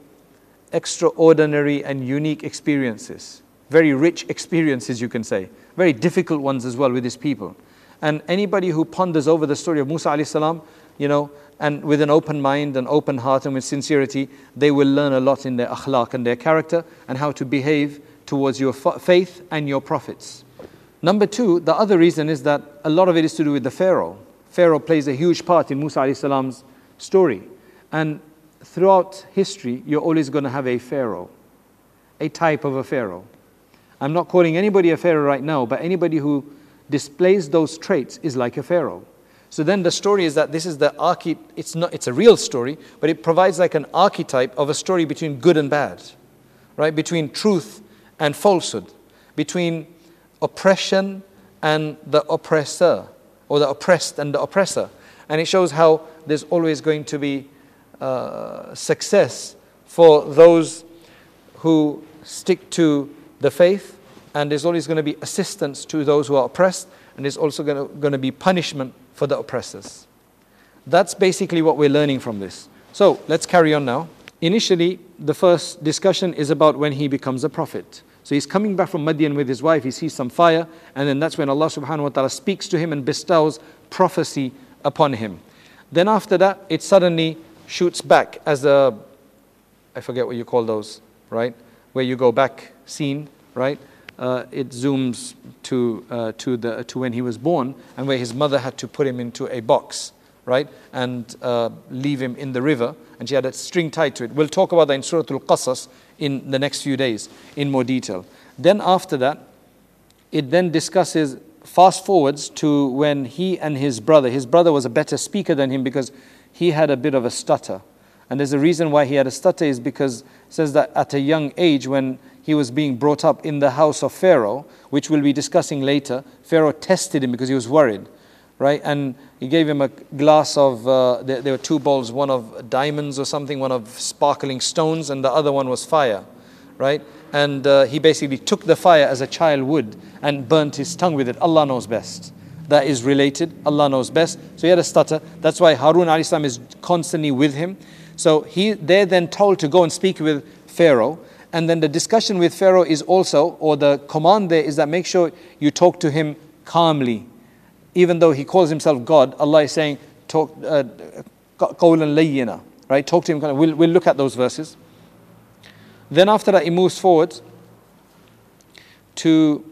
extraordinary and unique experiences, very rich experiences, you can say, very difficult ones as well with his people. And anybody who ponders over the story of Musa salam, you know, and with an open mind and open heart and with sincerity, they will learn a lot in their akhlaq and their character and how to behave towards your faith and your prophets. Number two, the other reason is that a lot of it is to do with the Pharaoh. Pharaoh plays a huge part in Musa salam's story. And throughout history, you're always going to have a pharaoh, a type of a pharaoh. I'm not calling anybody a pharaoh right now, but anybody who displays those traits is like a pharaoh. So then the story is that this is the archety it's not it's a real story, but it provides like an archetype of a story between good and bad. Right? Between truth and falsehood, between oppression and the oppressor, or the oppressed and the oppressor. And it shows how there's always going to be uh, success for those who stick to the faith, and there's always going to be assistance to those who are oppressed, and there's also going to, going to be punishment for the oppressors. That's basically what we're learning from this. So let's carry on now. Initially, the first discussion is about when he becomes a prophet. So he's coming back from Madian with his wife, he sees some fire, and then that's when Allah subhanahu wa ta'ala speaks to him and bestows prophecy upon him. Then after that, it suddenly shoots back as a, I forget what you call those, right? Where you go back scene, right? Uh, it zooms to, uh, to, the, to when he was born and where his mother had to put him into a box, right? And uh, leave him in the river. And she had a string tied to it. We'll talk about that in Surah Al Qasas in the next few days in more detail. Then after that, it then discusses fast forwards to when he and his brother, his brother was a better speaker than him because he had a bit of a stutter. And there's a reason why he had a stutter is because says that at a young age, when he was being brought up in the house of Pharaoh, which we'll be discussing later, Pharaoh tested him because he was worried, right? And he gave him a glass of, uh, there, there were two bowls, one of diamonds or something, one of sparkling stones, and the other one was fire, right? And uh, he basically took the fire as a child would and burnt his tongue with it. Allah knows best that is related. Allah knows best. So he had a stutter. That's why Harun al-Islam is constantly with him. So he, they're then told to go and speak with Pharaoh. And then the discussion with Pharaoh is also, or the command there is that make sure you talk to him calmly. Even though he calls himself God, Allah is saying, talk, uh, right? Talk to him. We'll, we'll look at those verses. Then after that, he moves forward to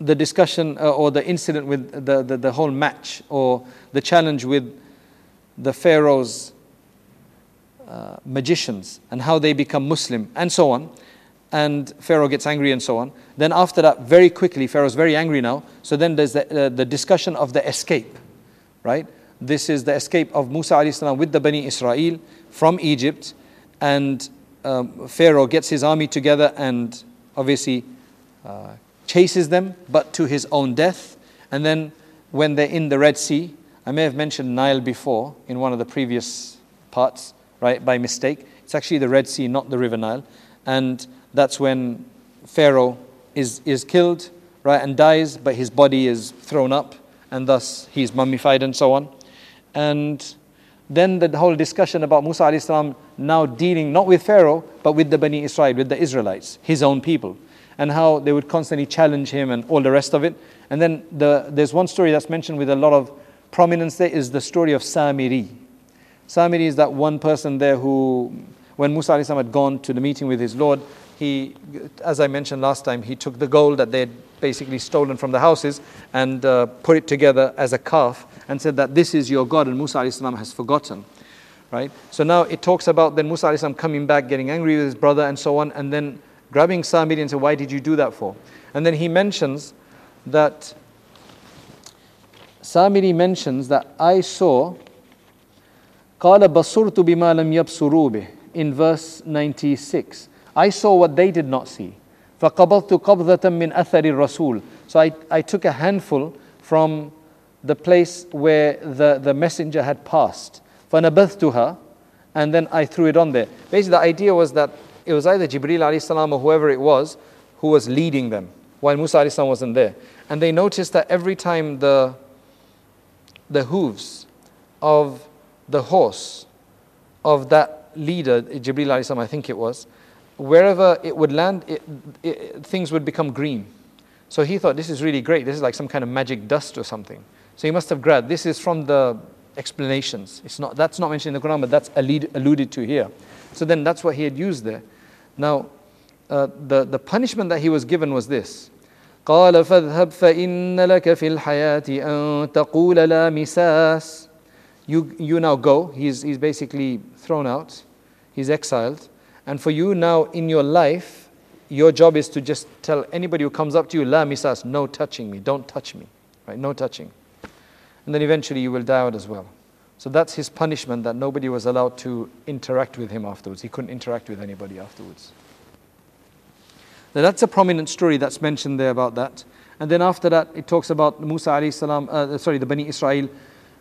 the discussion uh, or the incident with the, the, the whole match or the challenge with the Pharaoh's uh, magicians and how they become Muslim and so on. And Pharaoh gets angry and so on. Then, after that, very quickly, Pharaoh's very angry now. So, then there's the, uh, the discussion of the escape, right? This is the escape of Musa salam with the Bani Israel from Egypt. And um, Pharaoh gets his army together and obviously uh, chases them, but to his own death. And then when they're in the Red Sea, I may have mentioned Nile before in one of the previous parts, right, by mistake. It's actually the Red Sea, not the River Nile. And that's when Pharaoh is, is killed, right, and dies, but his body is thrown up, and thus he's mummified and so on. And then the whole discussion about Musa salam now dealing not with Pharaoh, but with the Bani Israel, with the Israelites, his own people, and how they would constantly challenge him and all the rest of it. And then the, there's one story that's mentioned with a lot of prominence there is the story of Samiri. Samiri is that one person there who, when Musa salam had gone to the meeting with his Lord, he, as I mentioned last time, he took the gold that they had basically stolen from the houses and uh, put it together as a calf and said that this is your God, and Musa salam has forgotten. Right? So now it talks about then Musa salam coming back, getting angry with his brother, and so on, and then grabbing Samiri and saying, Why did you do that for? And then he mentions that Samiri mentions that I saw قال بصرت بما لم يبصروا به in verse 96 I saw what they did not see فقبضت قبضة من أثر الرسول so I, I took a handful from the place where the, the messenger had passed فنبذتها and then I threw it on there basically the idea was that it was either Jibril alayhi salam or whoever it was who was leading them while Musa alayhi salam wasn't there and they noticed that every time the the hooves of the horse of that leader, Jibril alayhi I think it was, wherever it would land, it, it, things would become green. So he thought, this is really great. This is like some kind of magic dust or something. So he must have grabbed. This is from the explanations. It's not, that's not mentioned in the Quran, but that's alluded to here. So then that's what he had used there. Now, uh, the, the punishment that he was given was this. قال فاذهب فإن لك في الحياة أن تقول لا مساس you, you now go. He's, he's basically thrown out. He's exiled. And for you now in your life, your job is to just tell anybody who comes up to you, La misas, no touching me, don't touch me. Right? No touching. And then eventually you will die out as well. So that's his punishment that nobody was allowed to interact with him afterwards. He couldn't interact with anybody afterwards. Now that's a prominent story that's mentioned there about that. And then after that, it talks about Musa alayhi salam, uh, sorry, the Bani Israel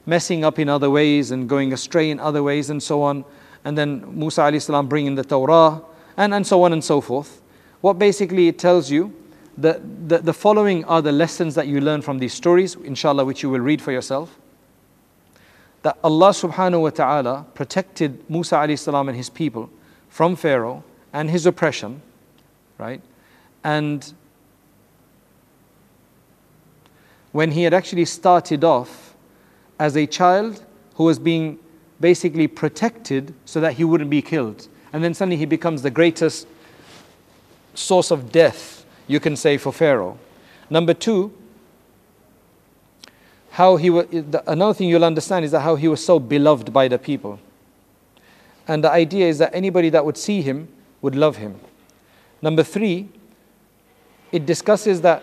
messing up in other ways and going astray in other ways and so on. And then Musa alayhi bringing the Torah and, and so on and so forth. What basically it tells you, the, the, the following are the lessons that you learn from these stories, inshallah, which you will read for yourself. That Allah subhanahu wa ta'ala protected Musa alayhi and his people from Pharaoh and his oppression, right? And when he had actually started off as a child who was being basically protected so that he wouldn't be killed. And then suddenly he becomes the greatest source of death, you can say, for Pharaoh. Number two, how he was, another thing you'll understand is that how he was so beloved by the people. And the idea is that anybody that would see him would love him. Number three, it discusses that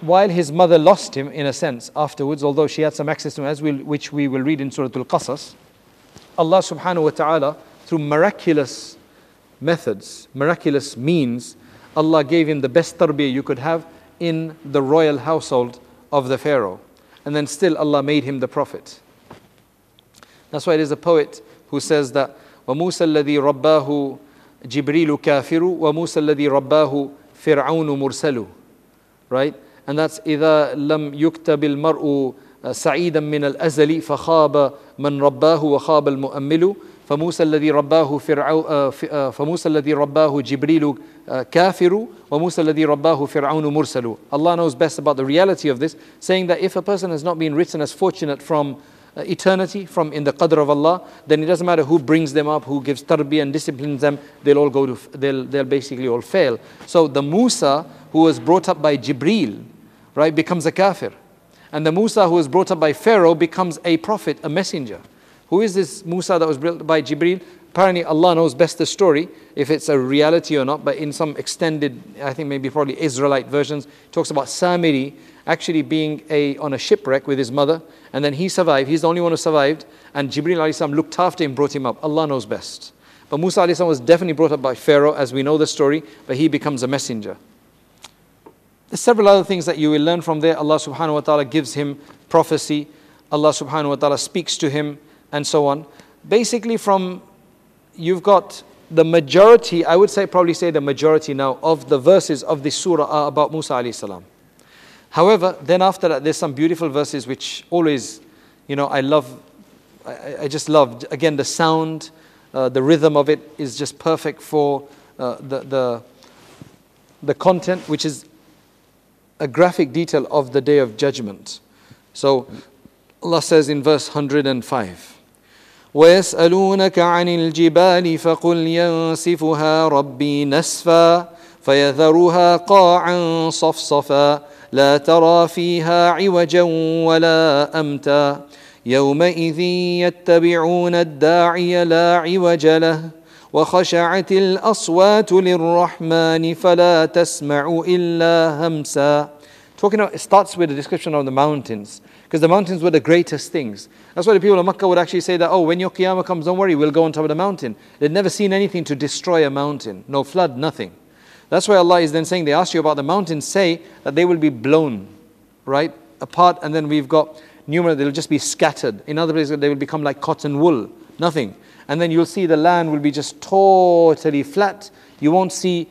while his mother lost him in a sense afterwards, although she had some access to him, as we'll, which we will read in Surah Al Qasas, Allah subhanahu wa ta'ala, through miraculous methods, miraculous means, Allah gave him the best tarbiyah you could have in the royal household of the Pharaoh. And then still Allah made him the Prophet. That's why there's a poet who says that وَمُوسَى الَّذِي رَبَّاهُ جِبْرِيلُ كَافِرُ وَمُوسَى الَّذِي رَبَّاهُ فرعون مرسل right and that's إذا لم يكتب المرء سعيدا من الأزل فخاب من رباه وخاب المؤمل فموسى الذي رباه فرعون فموسى الذي رباه جبريل كافر وموسى الذي رباه فرعون مرسل Allah knows best about the reality of this saying that if a person has not been written as fortunate from uh, eternity from in the qadr of Allah, then it doesn't matter who brings them up, who gives tarbiyah and disciplines them, they'll all go to, they'll, they'll basically all fail. So the Musa who was brought up by Jibreel, right, becomes a kafir. And the Musa who was brought up by Pharaoh becomes a prophet, a messenger. Who is this Musa that was built by Jibreel? Apparently, Allah knows best the story, if it's a reality or not. But in some extended, I think maybe probably Israelite versions, talks about Samiri actually being a, on a shipwreck with his mother, and then he survived. He's the only one who survived, and salam looked after him, brought him up. Allah knows best. But Musa was definitely brought up by Pharaoh, as we know the story, but he becomes a messenger. There's several other things that you will learn from there. Allah subhanahu wa ta'ala gives him prophecy. Allah subhanahu wa ta'ala speaks to him and so on. Basically from, you've got the majority, I would say probably say the majority now of the verses of this surah are about Musa alayhi salam. However, then after that, there's some beautiful verses which always, you know, I love, I, I just love. Again, the sound, uh, the rhythm of it is just perfect for uh, the, the, the content, which is a graphic detail of the day of judgment. So Allah says in verse 105 ويسألونك عن الجبال فقل ينسفها ربي نسفا فيذرها قاعا صفصفا لا ترى فيها عوجا ولا أمتا يومئذ يتبعون الداعي لا عوج له وخشعت الأصوات للرحمن فلا تسمع إلا همسا Talking about, it starts with a description of the mountains because the mountains were the greatest things. That's why the people of Makkah would actually say that, oh, when your Qiyamah comes, don't worry, we'll go on top of the mountain. They'd never seen anything to destroy a mountain, no flood, nothing. That's why Allah is then saying, they ask you about the mountains, say that they will be blown, right, apart, and then we've got numerous, they'll just be scattered. In other places, they will become like cotton wool, nothing and then you'll see the land will be just totally flat. You won't see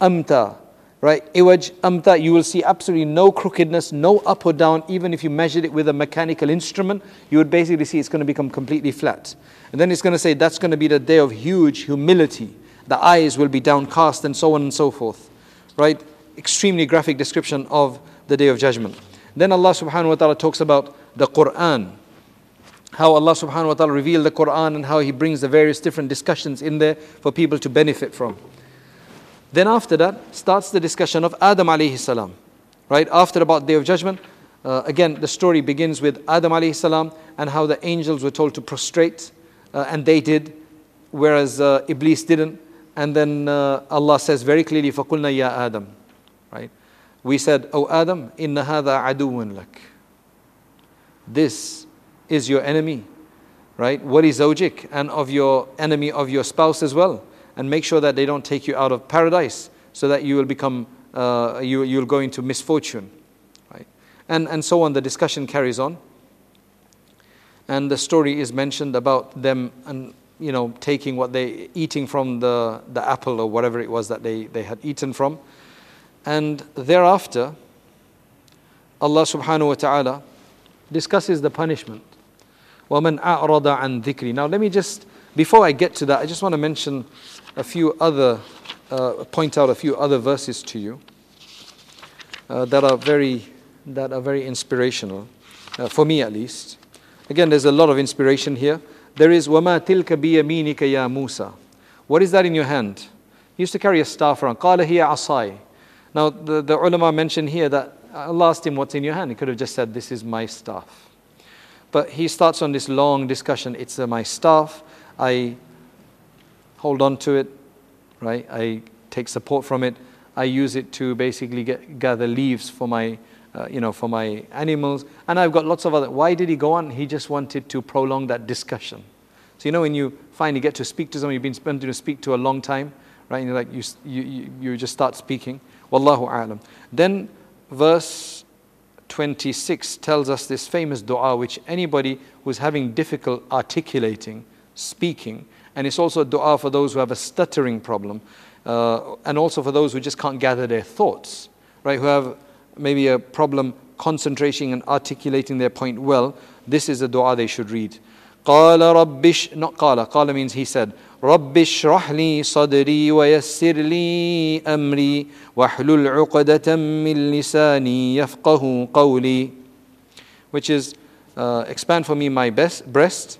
amta, right? Iwaj, amta, you will see absolutely no crookedness, no up or down. Even if you measured it with a mechanical instrument, you would basically see it's going to become completely flat. And then it's going to say that's going to be the day of huge humility. The eyes will be downcast and so on and so forth, right? Extremely graphic description of the day of judgment. Then Allah subhanahu wa ta'ala talks about the Quran how Allah subhanahu wa ta'ala revealed the Quran and how He brings the various different discussions in there for people to benefit from. Then after that starts the discussion of Adam alayhi salam. Right? After about Day of Judgment, uh, again the story begins with Adam alayhi salam and how the angels were told to prostrate uh, and they did, whereas uh, Iblis didn't. And then uh, Allah says very clearly, فَقُلْنَا ya Adam. Right? We said, Oh Adam, inna hadha aduun lak. This is your enemy, right? What is zawjik? And of your enemy of your spouse as well. And make sure that they don't take you out of paradise so that you will become, uh, you, you'll go into misfortune, right? And, and so on. The discussion carries on. And the story is mentioned about them and you know taking what they eating from the, the apple or whatever it was that they, they had eaten from. And thereafter, Allah subhanahu wa ta'ala discusses the punishment. وَمَنْ أَعْرَضَ عَنْ ذِكْرِ Now let me just, before I get to that, I just want to mention a few other, uh, point out a few other verses to you uh, that are very, that are very inspirational, uh, for me at least. Again, there's a lot of inspiration here. There is وَمَا تِلْكَ بِيَمِينِكَ يَا مُوسَى What is that in your hand? He used to carry a staff around. قَالَ هِيَ عَصَاي Now, the, the ulama mentioned here that Allah asked him, What's in your hand? He could have just said, This is my staff. But he starts on this long discussion. It's uh, my staff. I hold on to it, right? I take support from it. I use it to basically get, gather leaves for my, uh, you know, for my animals. And I've got lots of other. Why did he go on? He just wanted to prolong that discussion. So you know when you finally get to speak to someone you've been spending to speak to a long time, right? And you're like you, you, you just start speaking. Wallahu a'lam. Then verse 26 tells us this famous dua which anybody who's having difficult articulating, speaking, and it's also a dua for those who have a stuttering problem, uh, and also for those who just can't gather their thoughts, right? Who have maybe a problem concentrating and articulating their point well. This is a dua they should read. قال ربش not قال قال means he said رب اشرح لي صدري ويسر لي امري واحلل عقدة من لساني يفقه قولي which is uh, expand for me my best, breast,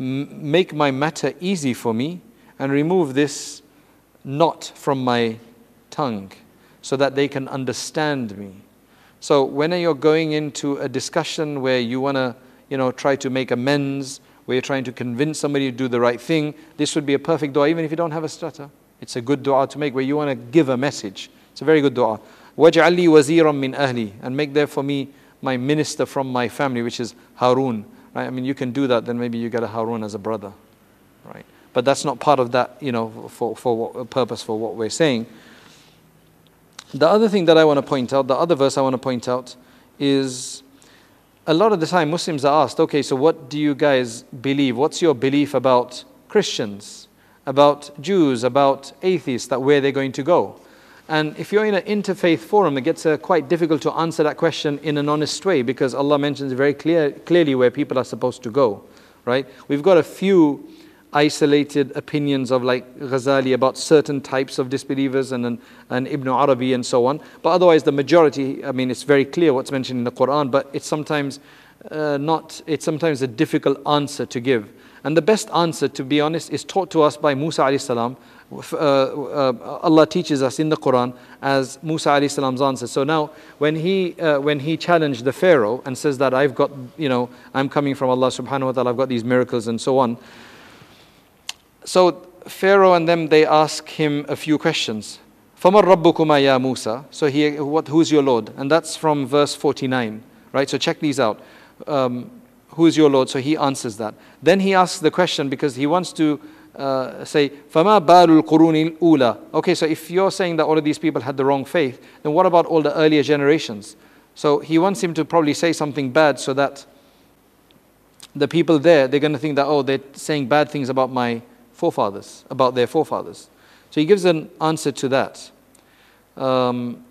m- make my matter easy for me, and remove this knot from my tongue so that they can understand me. So when you're going into a discussion where you want to, you know, try to make amends, where you're trying to convince somebody to do the right thing, this would be a perfect dua, even if you don't have a stutter. It's a good dua to make where you want to give a message. It's a very good dua. وَاجْعَلْ لِي وَزِيرًا مِّنْ أَهْلِي And make there for me my minister from my family, which is Harun. Right? I mean, you can do that, then maybe you get a Harun as a brother. Right? But that's not part of that, you know, for, for what, purpose for what we're saying. The other thing that I want to point out, the other verse I want to point out is a lot of the time Muslims are asked, okay, so what do you guys believe? What's your belief about Christians, about Jews, about atheists, that where they're going to go? And if you're in an interfaith forum, it gets uh, quite difficult to answer that question in an honest way because Allah mentions very clear, clearly where people are supposed to go, right? We've got a few isolated opinions of like Ghazali about certain types of disbelievers and, and Ibn Arabi and so on. But otherwise, the majority, I mean, it's very clear what's mentioned in the Quran, but it's sometimes uh, not, it's sometimes a difficult answer to give. And the best answer, to be honest, is taught to us by Musa alayhi salam. Uh, uh, Allah teaches us in the Quran as Musa alayhi salam's answer. So now, when he uh, when he challenged the Pharaoh and says that I've got, you know, I'm coming from Allah Subhanahu wa Taala, I've got these miracles and so on. So Pharaoh and them, they ask him a few questions. فَمَنْ رَبُّكُمَا يَا Musa? So he, what, who's your Lord? And that's from verse 49, right? So check these out. Um, who is your Lord? So he answers that. Then he asks the question because he wants to uh, say, فَمَا بَالُ الْقُرُونِ الْأُولَى Okay, so if you're saying that all of these people had the wrong faith, then what about all the earlier generations? So he wants him to probably say something bad so that the people there, they're going to think that, oh, they're saying bad things about my forefathers, about their forefathers. So he gives an answer to that. Um,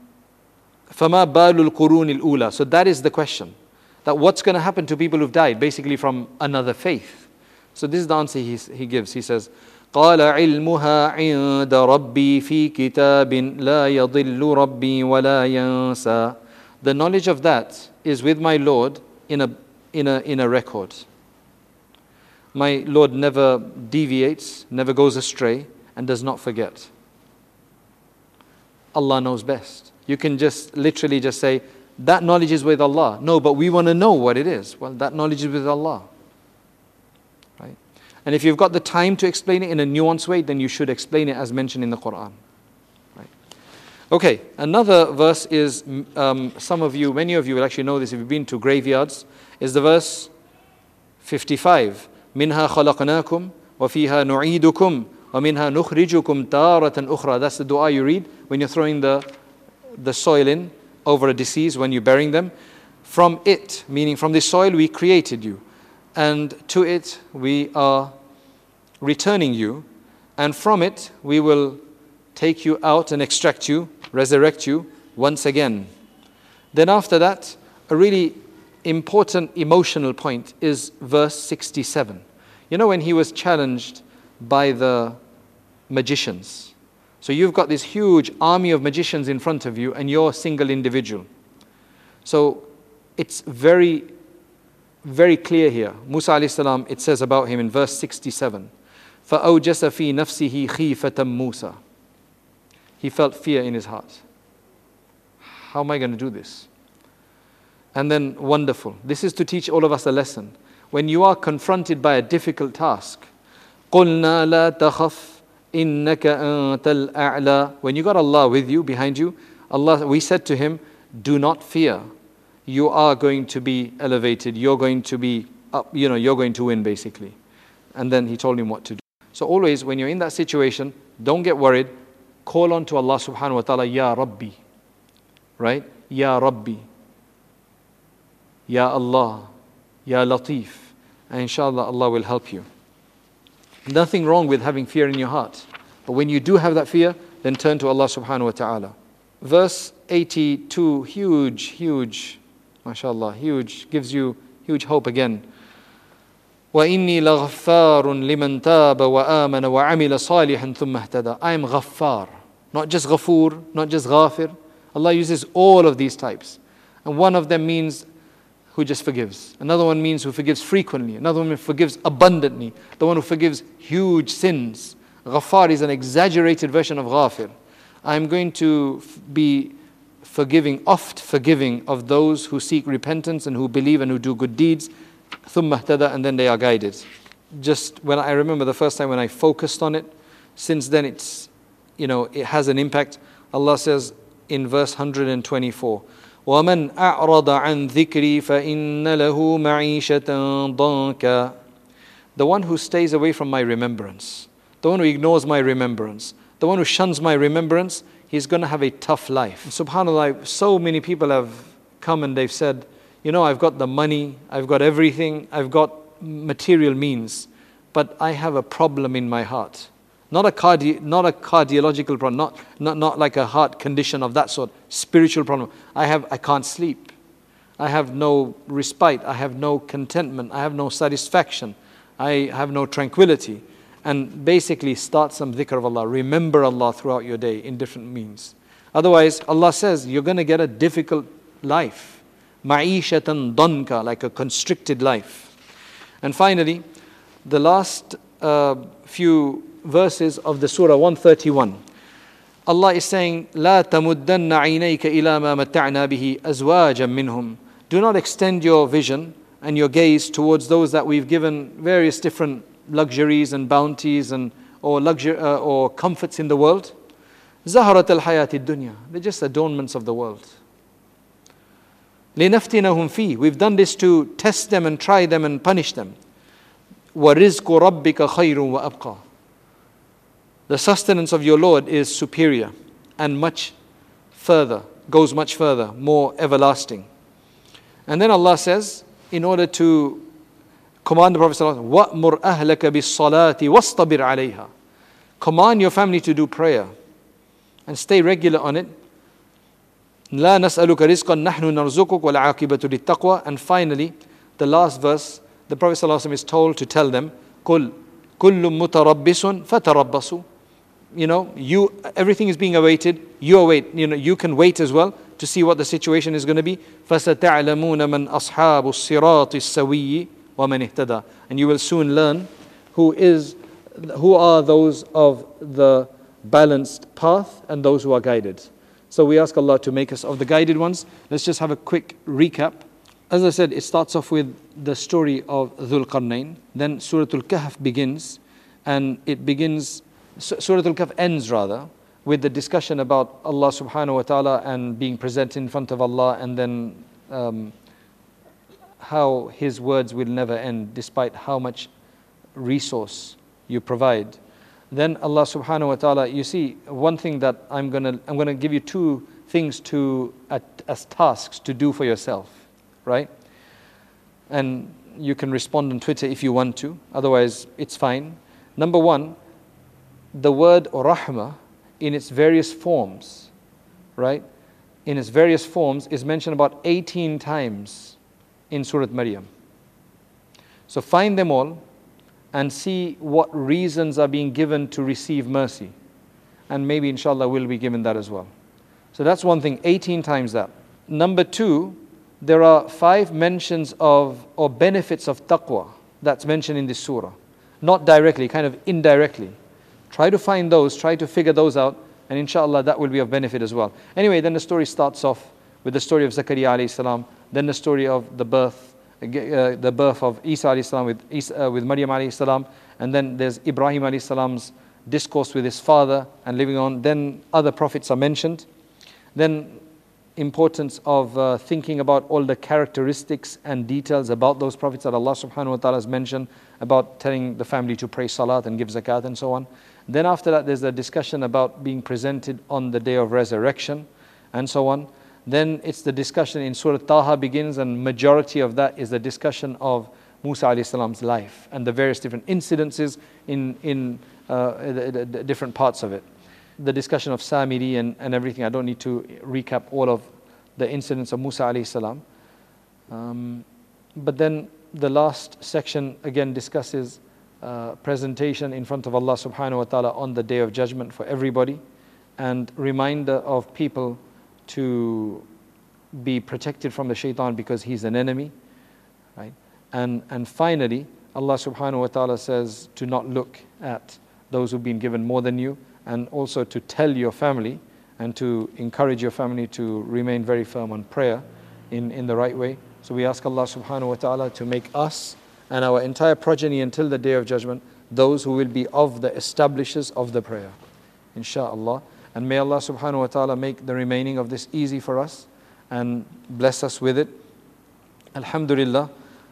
فَمَا بَالُ الْقُرُونِ الْأُولَى So that is the question. That what's going to happen to people who've died, basically from another faith. So this is the answer he, he gives. He says, قال علمها عند ربي في كتاب لا يضل ربي ولا ينسى The knowledge of that is with my Lord in a, in a, in a record. My Lord never deviates, never goes astray, and does not forget. Allah knows best. You can just literally just say, that knowledge is with Allah. No, but we want to know what it is. Well, that knowledge is with Allah. Right? And if you've got the time to explain it in a nuanced way, then you should explain it as mentioned in the Quran. Right? Okay, another verse is um, some of you, many of you will actually know this if you've been to graveyards, is the verse 55. Minha خلقناكم وفيها نعيدكم ومنها نخرجكم minha أخرى. That's the dua you read when you're throwing the, the soil in over a deceased, when you're burying them. From it, meaning from the soil, we created you. And to it, we are returning you. And from it, we will take you out and extract you, resurrect you once again. Then after that, a really important emotional point is verse 67. You know, when he was challenged by the magicians. So you've got this huge army of magicians in front of you, and you're a single individual. So it's very, very clear here. Musa alayhi salam, it says about him in verse 67. فَأَوْجَسَ فِي نَفْسِهِ خِيفَةً مُوسَى He felt fear in his heart. How am I going to do this? And then, wonderful. This is to teach all of us a lesson. When you are confronted by a difficult task, قُلْنَا لَا تَخَفْ إِنَّكَ أَنْتَ الْأَعْلَى When you got Allah with you, behind you, Allah, we said to him, do not fear. You are going to be elevated. You're going to be up, you know, you're going to win basically. And then he told him what to do. So always when you're in that situation, don't get worried. Call on to Allah subhanahu wa ta'ala, Ya Rabbi. Right? Ya Rabbi. Ya Allah, Ya Latif. And inshallah, Allah will help you. Nothing wrong with having fear in your heart. But when you do have that fear, then turn to Allah subhanahu wa ta'ala. Verse 82, huge, huge, mashallah, huge, gives you huge hope again. وإني لغفار لمن تاب وآمن وعمل صالحا ثم اهتدى. I am ghaffar, not just ghafur, not just ghafir. Allah uses all of these types. And one of them means who just forgives. Another one means who forgives frequently. Another one forgives abundantly. The one who forgives huge sins. Ghaffar is an exaggerated version of Ghafir. I'm going to be forgiving, oft forgiving of those who seek repentance and who believe and who do good deeds. ثم and then they are guided. Just when I remember the first time when I focused on it, since then it's, you know, it has an impact. Allah says in verse 124, ومن أعرض عن ذكري فإن له معيشة ضنكا The one who stays away from my remembrance, the one who ignores my remembrance, the one who shuns my remembrance, he's going to have a tough life. SubhanAllah, so many people have come and they've said, you know, I've got the money, I've got everything, I've got material means, but I have a problem in my heart. Not a, cardi- not a cardiological problem, not, not, not like a heart condition of that sort, spiritual problem. I, have, I can't sleep. I have no respite. I have no contentment. I have no satisfaction. I have no tranquility. And basically, start some dhikr of Allah. Remember Allah throughout your day in different means. Otherwise, Allah says you're going to get a difficult life. Ma'ishatan danka, like a constricted life. And finally, the last uh, few verses of the surah 131. Allah is saying, لا تمدن عينيك إلى ما متعنا به أزواجا منهم. Do not extend your vision and your gaze towards those that we've given various different luxuries and bounties and or luxury uh, or comforts in the world. زهرة الحياة الدنيا. They're just adornments of the world. لنفتنهم فيه. We've done this to test them and try them and punish them. وَرِزْقُ رَبِّكَ خَيْرٌ وَأَبْقَى The sustenance of your Lord is superior and much further, goes much further, more everlasting. And then Allah says, in order to command the Prophet وَأْمُرْ أَهْلَكَ بِالصَّلَاةِ وَاسْطَبِرْ عَلَيْهَا Command your family to do prayer and stay regular on it. لا نسألك رزقا نحن نرزقك والعاقبة للتقوى And finally, the last verse, the Prophet ﷺ is told to tell them, قل كل متربص فتربصوا you know, you everything is being awaited. You await. You know, you can wait as well to see what the situation is going to be. فَسَتَعْلَمُونَ مَنْ أَصْحَابُ الصِّرَاطِ السَّوِيِّ وَمَنِ اهْتَدَى And you will soon learn who is, who are those of the balanced path and those who are guided. So we ask Allah to make us of the guided ones. Let's just have a quick recap. As I said, it starts off with the story of Dhul Qarnayn. Then Surah Al Kahf begins, and it begins Surah Al Kahf ends rather with the discussion about Allah subhanahu wa ta'ala and being present in front of Allah and then um, how His words will never end despite how much resource you provide. Then Allah subhanahu wa ta'ala, you see, one thing that I'm gonna, I'm gonna give you two things to, as tasks to do for yourself, right? And you can respond on Twitter if you want to, otherwise, it's fine. Number one, the word rahmah in its various forms, right? In its various forms is mentioned about 18 times in Surah Maryam. So find them all and see what reasons are being given to receive mercy. And maybe, inshallah, we'll be given that as well. So that's one thing, 18 times that. Number two, there are five mentions of or benefits of taqwa that's mentioned in this surah. Not directly, kind of indirectly. Try to find those, try to figure those out, and inshallah that will be of benefit as well. Anyway, then the story starts off with the story of Zakaria alayhi salam, then the story of the birth, uh, the birth of Isa alayhi salam with, Isa, uh, with Maryam alayhi salam, and then there's Ibrahim alayhi salam's discourse with his father and living on. Then other prophets are mentioned. Then importance of uh, thinking about all the characteristics and details about those prophets that Allah subhanahu wa ta'ala has mentioned about telling the family to pray salat and give zakat and so on. Then after that, there's a discussion about being presented on the day of resurrection and so on. Then it's the discussion in Surah Taha begins, and majority of that is the discussion of Musa alayhi life and the various different incidences in, in uh, the, the, the different parts of it. The discussion of Samiri and, and everything, I don't need to recap all of the incidents of Musa. Um, but then the last section again discusses uh, presentation in front of Allah subhanahu wa ta'ala on the day of judgment for everybody and reminder of people to be protected from the shaitan because he's an enemy Right? And, and finally, Allah subhanahu wa ta'ala says to not look at those who've been given more than you, and also to tell your family and to encourage your family to remain very firm on prayer in, in the right way. So we ask Allah subhanahu wa ta'ala to make us and our entire progeny until the day of judgment those who will be of the establishers of the prayer. Insha'Allah. And may Allah subhanahu wa ta'ala make the remaining of this easy for us and bless us with it. Alhamdulillah.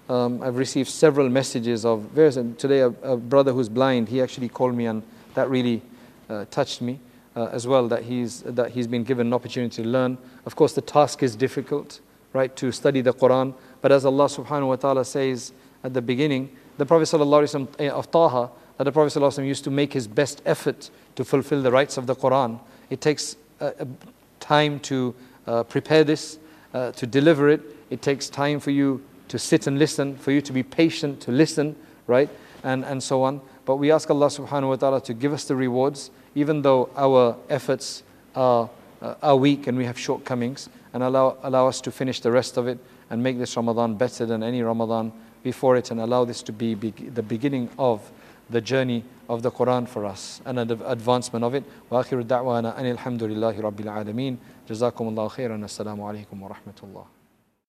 Um, I've received several messages of various, and today a, a, brother who's blind, he actually called me and that really uh, touched me uh, as well, that he's, that he's been given an opportunity to learn. Of course, the task is difficult, right, to study the Quran. But as Allah subhanahu wa ta'ala says at the beginning, the Prophet ﷺ eh, of Taha, that the Prophet ﷺ used to make his best effort to fulfill the rights of the Quran. It takes uh, time to uh, prepare this, uh, to deliver it. It takes time for you to sit and listen, for you to be patient to listen, right? And, and so on. But we ask Allah subhanahu wa ta'ala to give us the rewards, even though our efforts are, uh, are weak and we have shortcomings, and allow, allow us to finish the rest of it and make this Ramadan better than any Ramadan before it, and allow this to be, be the beginning of the journey of the Quran for us and the advancement of it. وآخر دعوانا أن الحمد لله رب العالمين جزاكم الله خيرا السلام عليكم ورحمة الله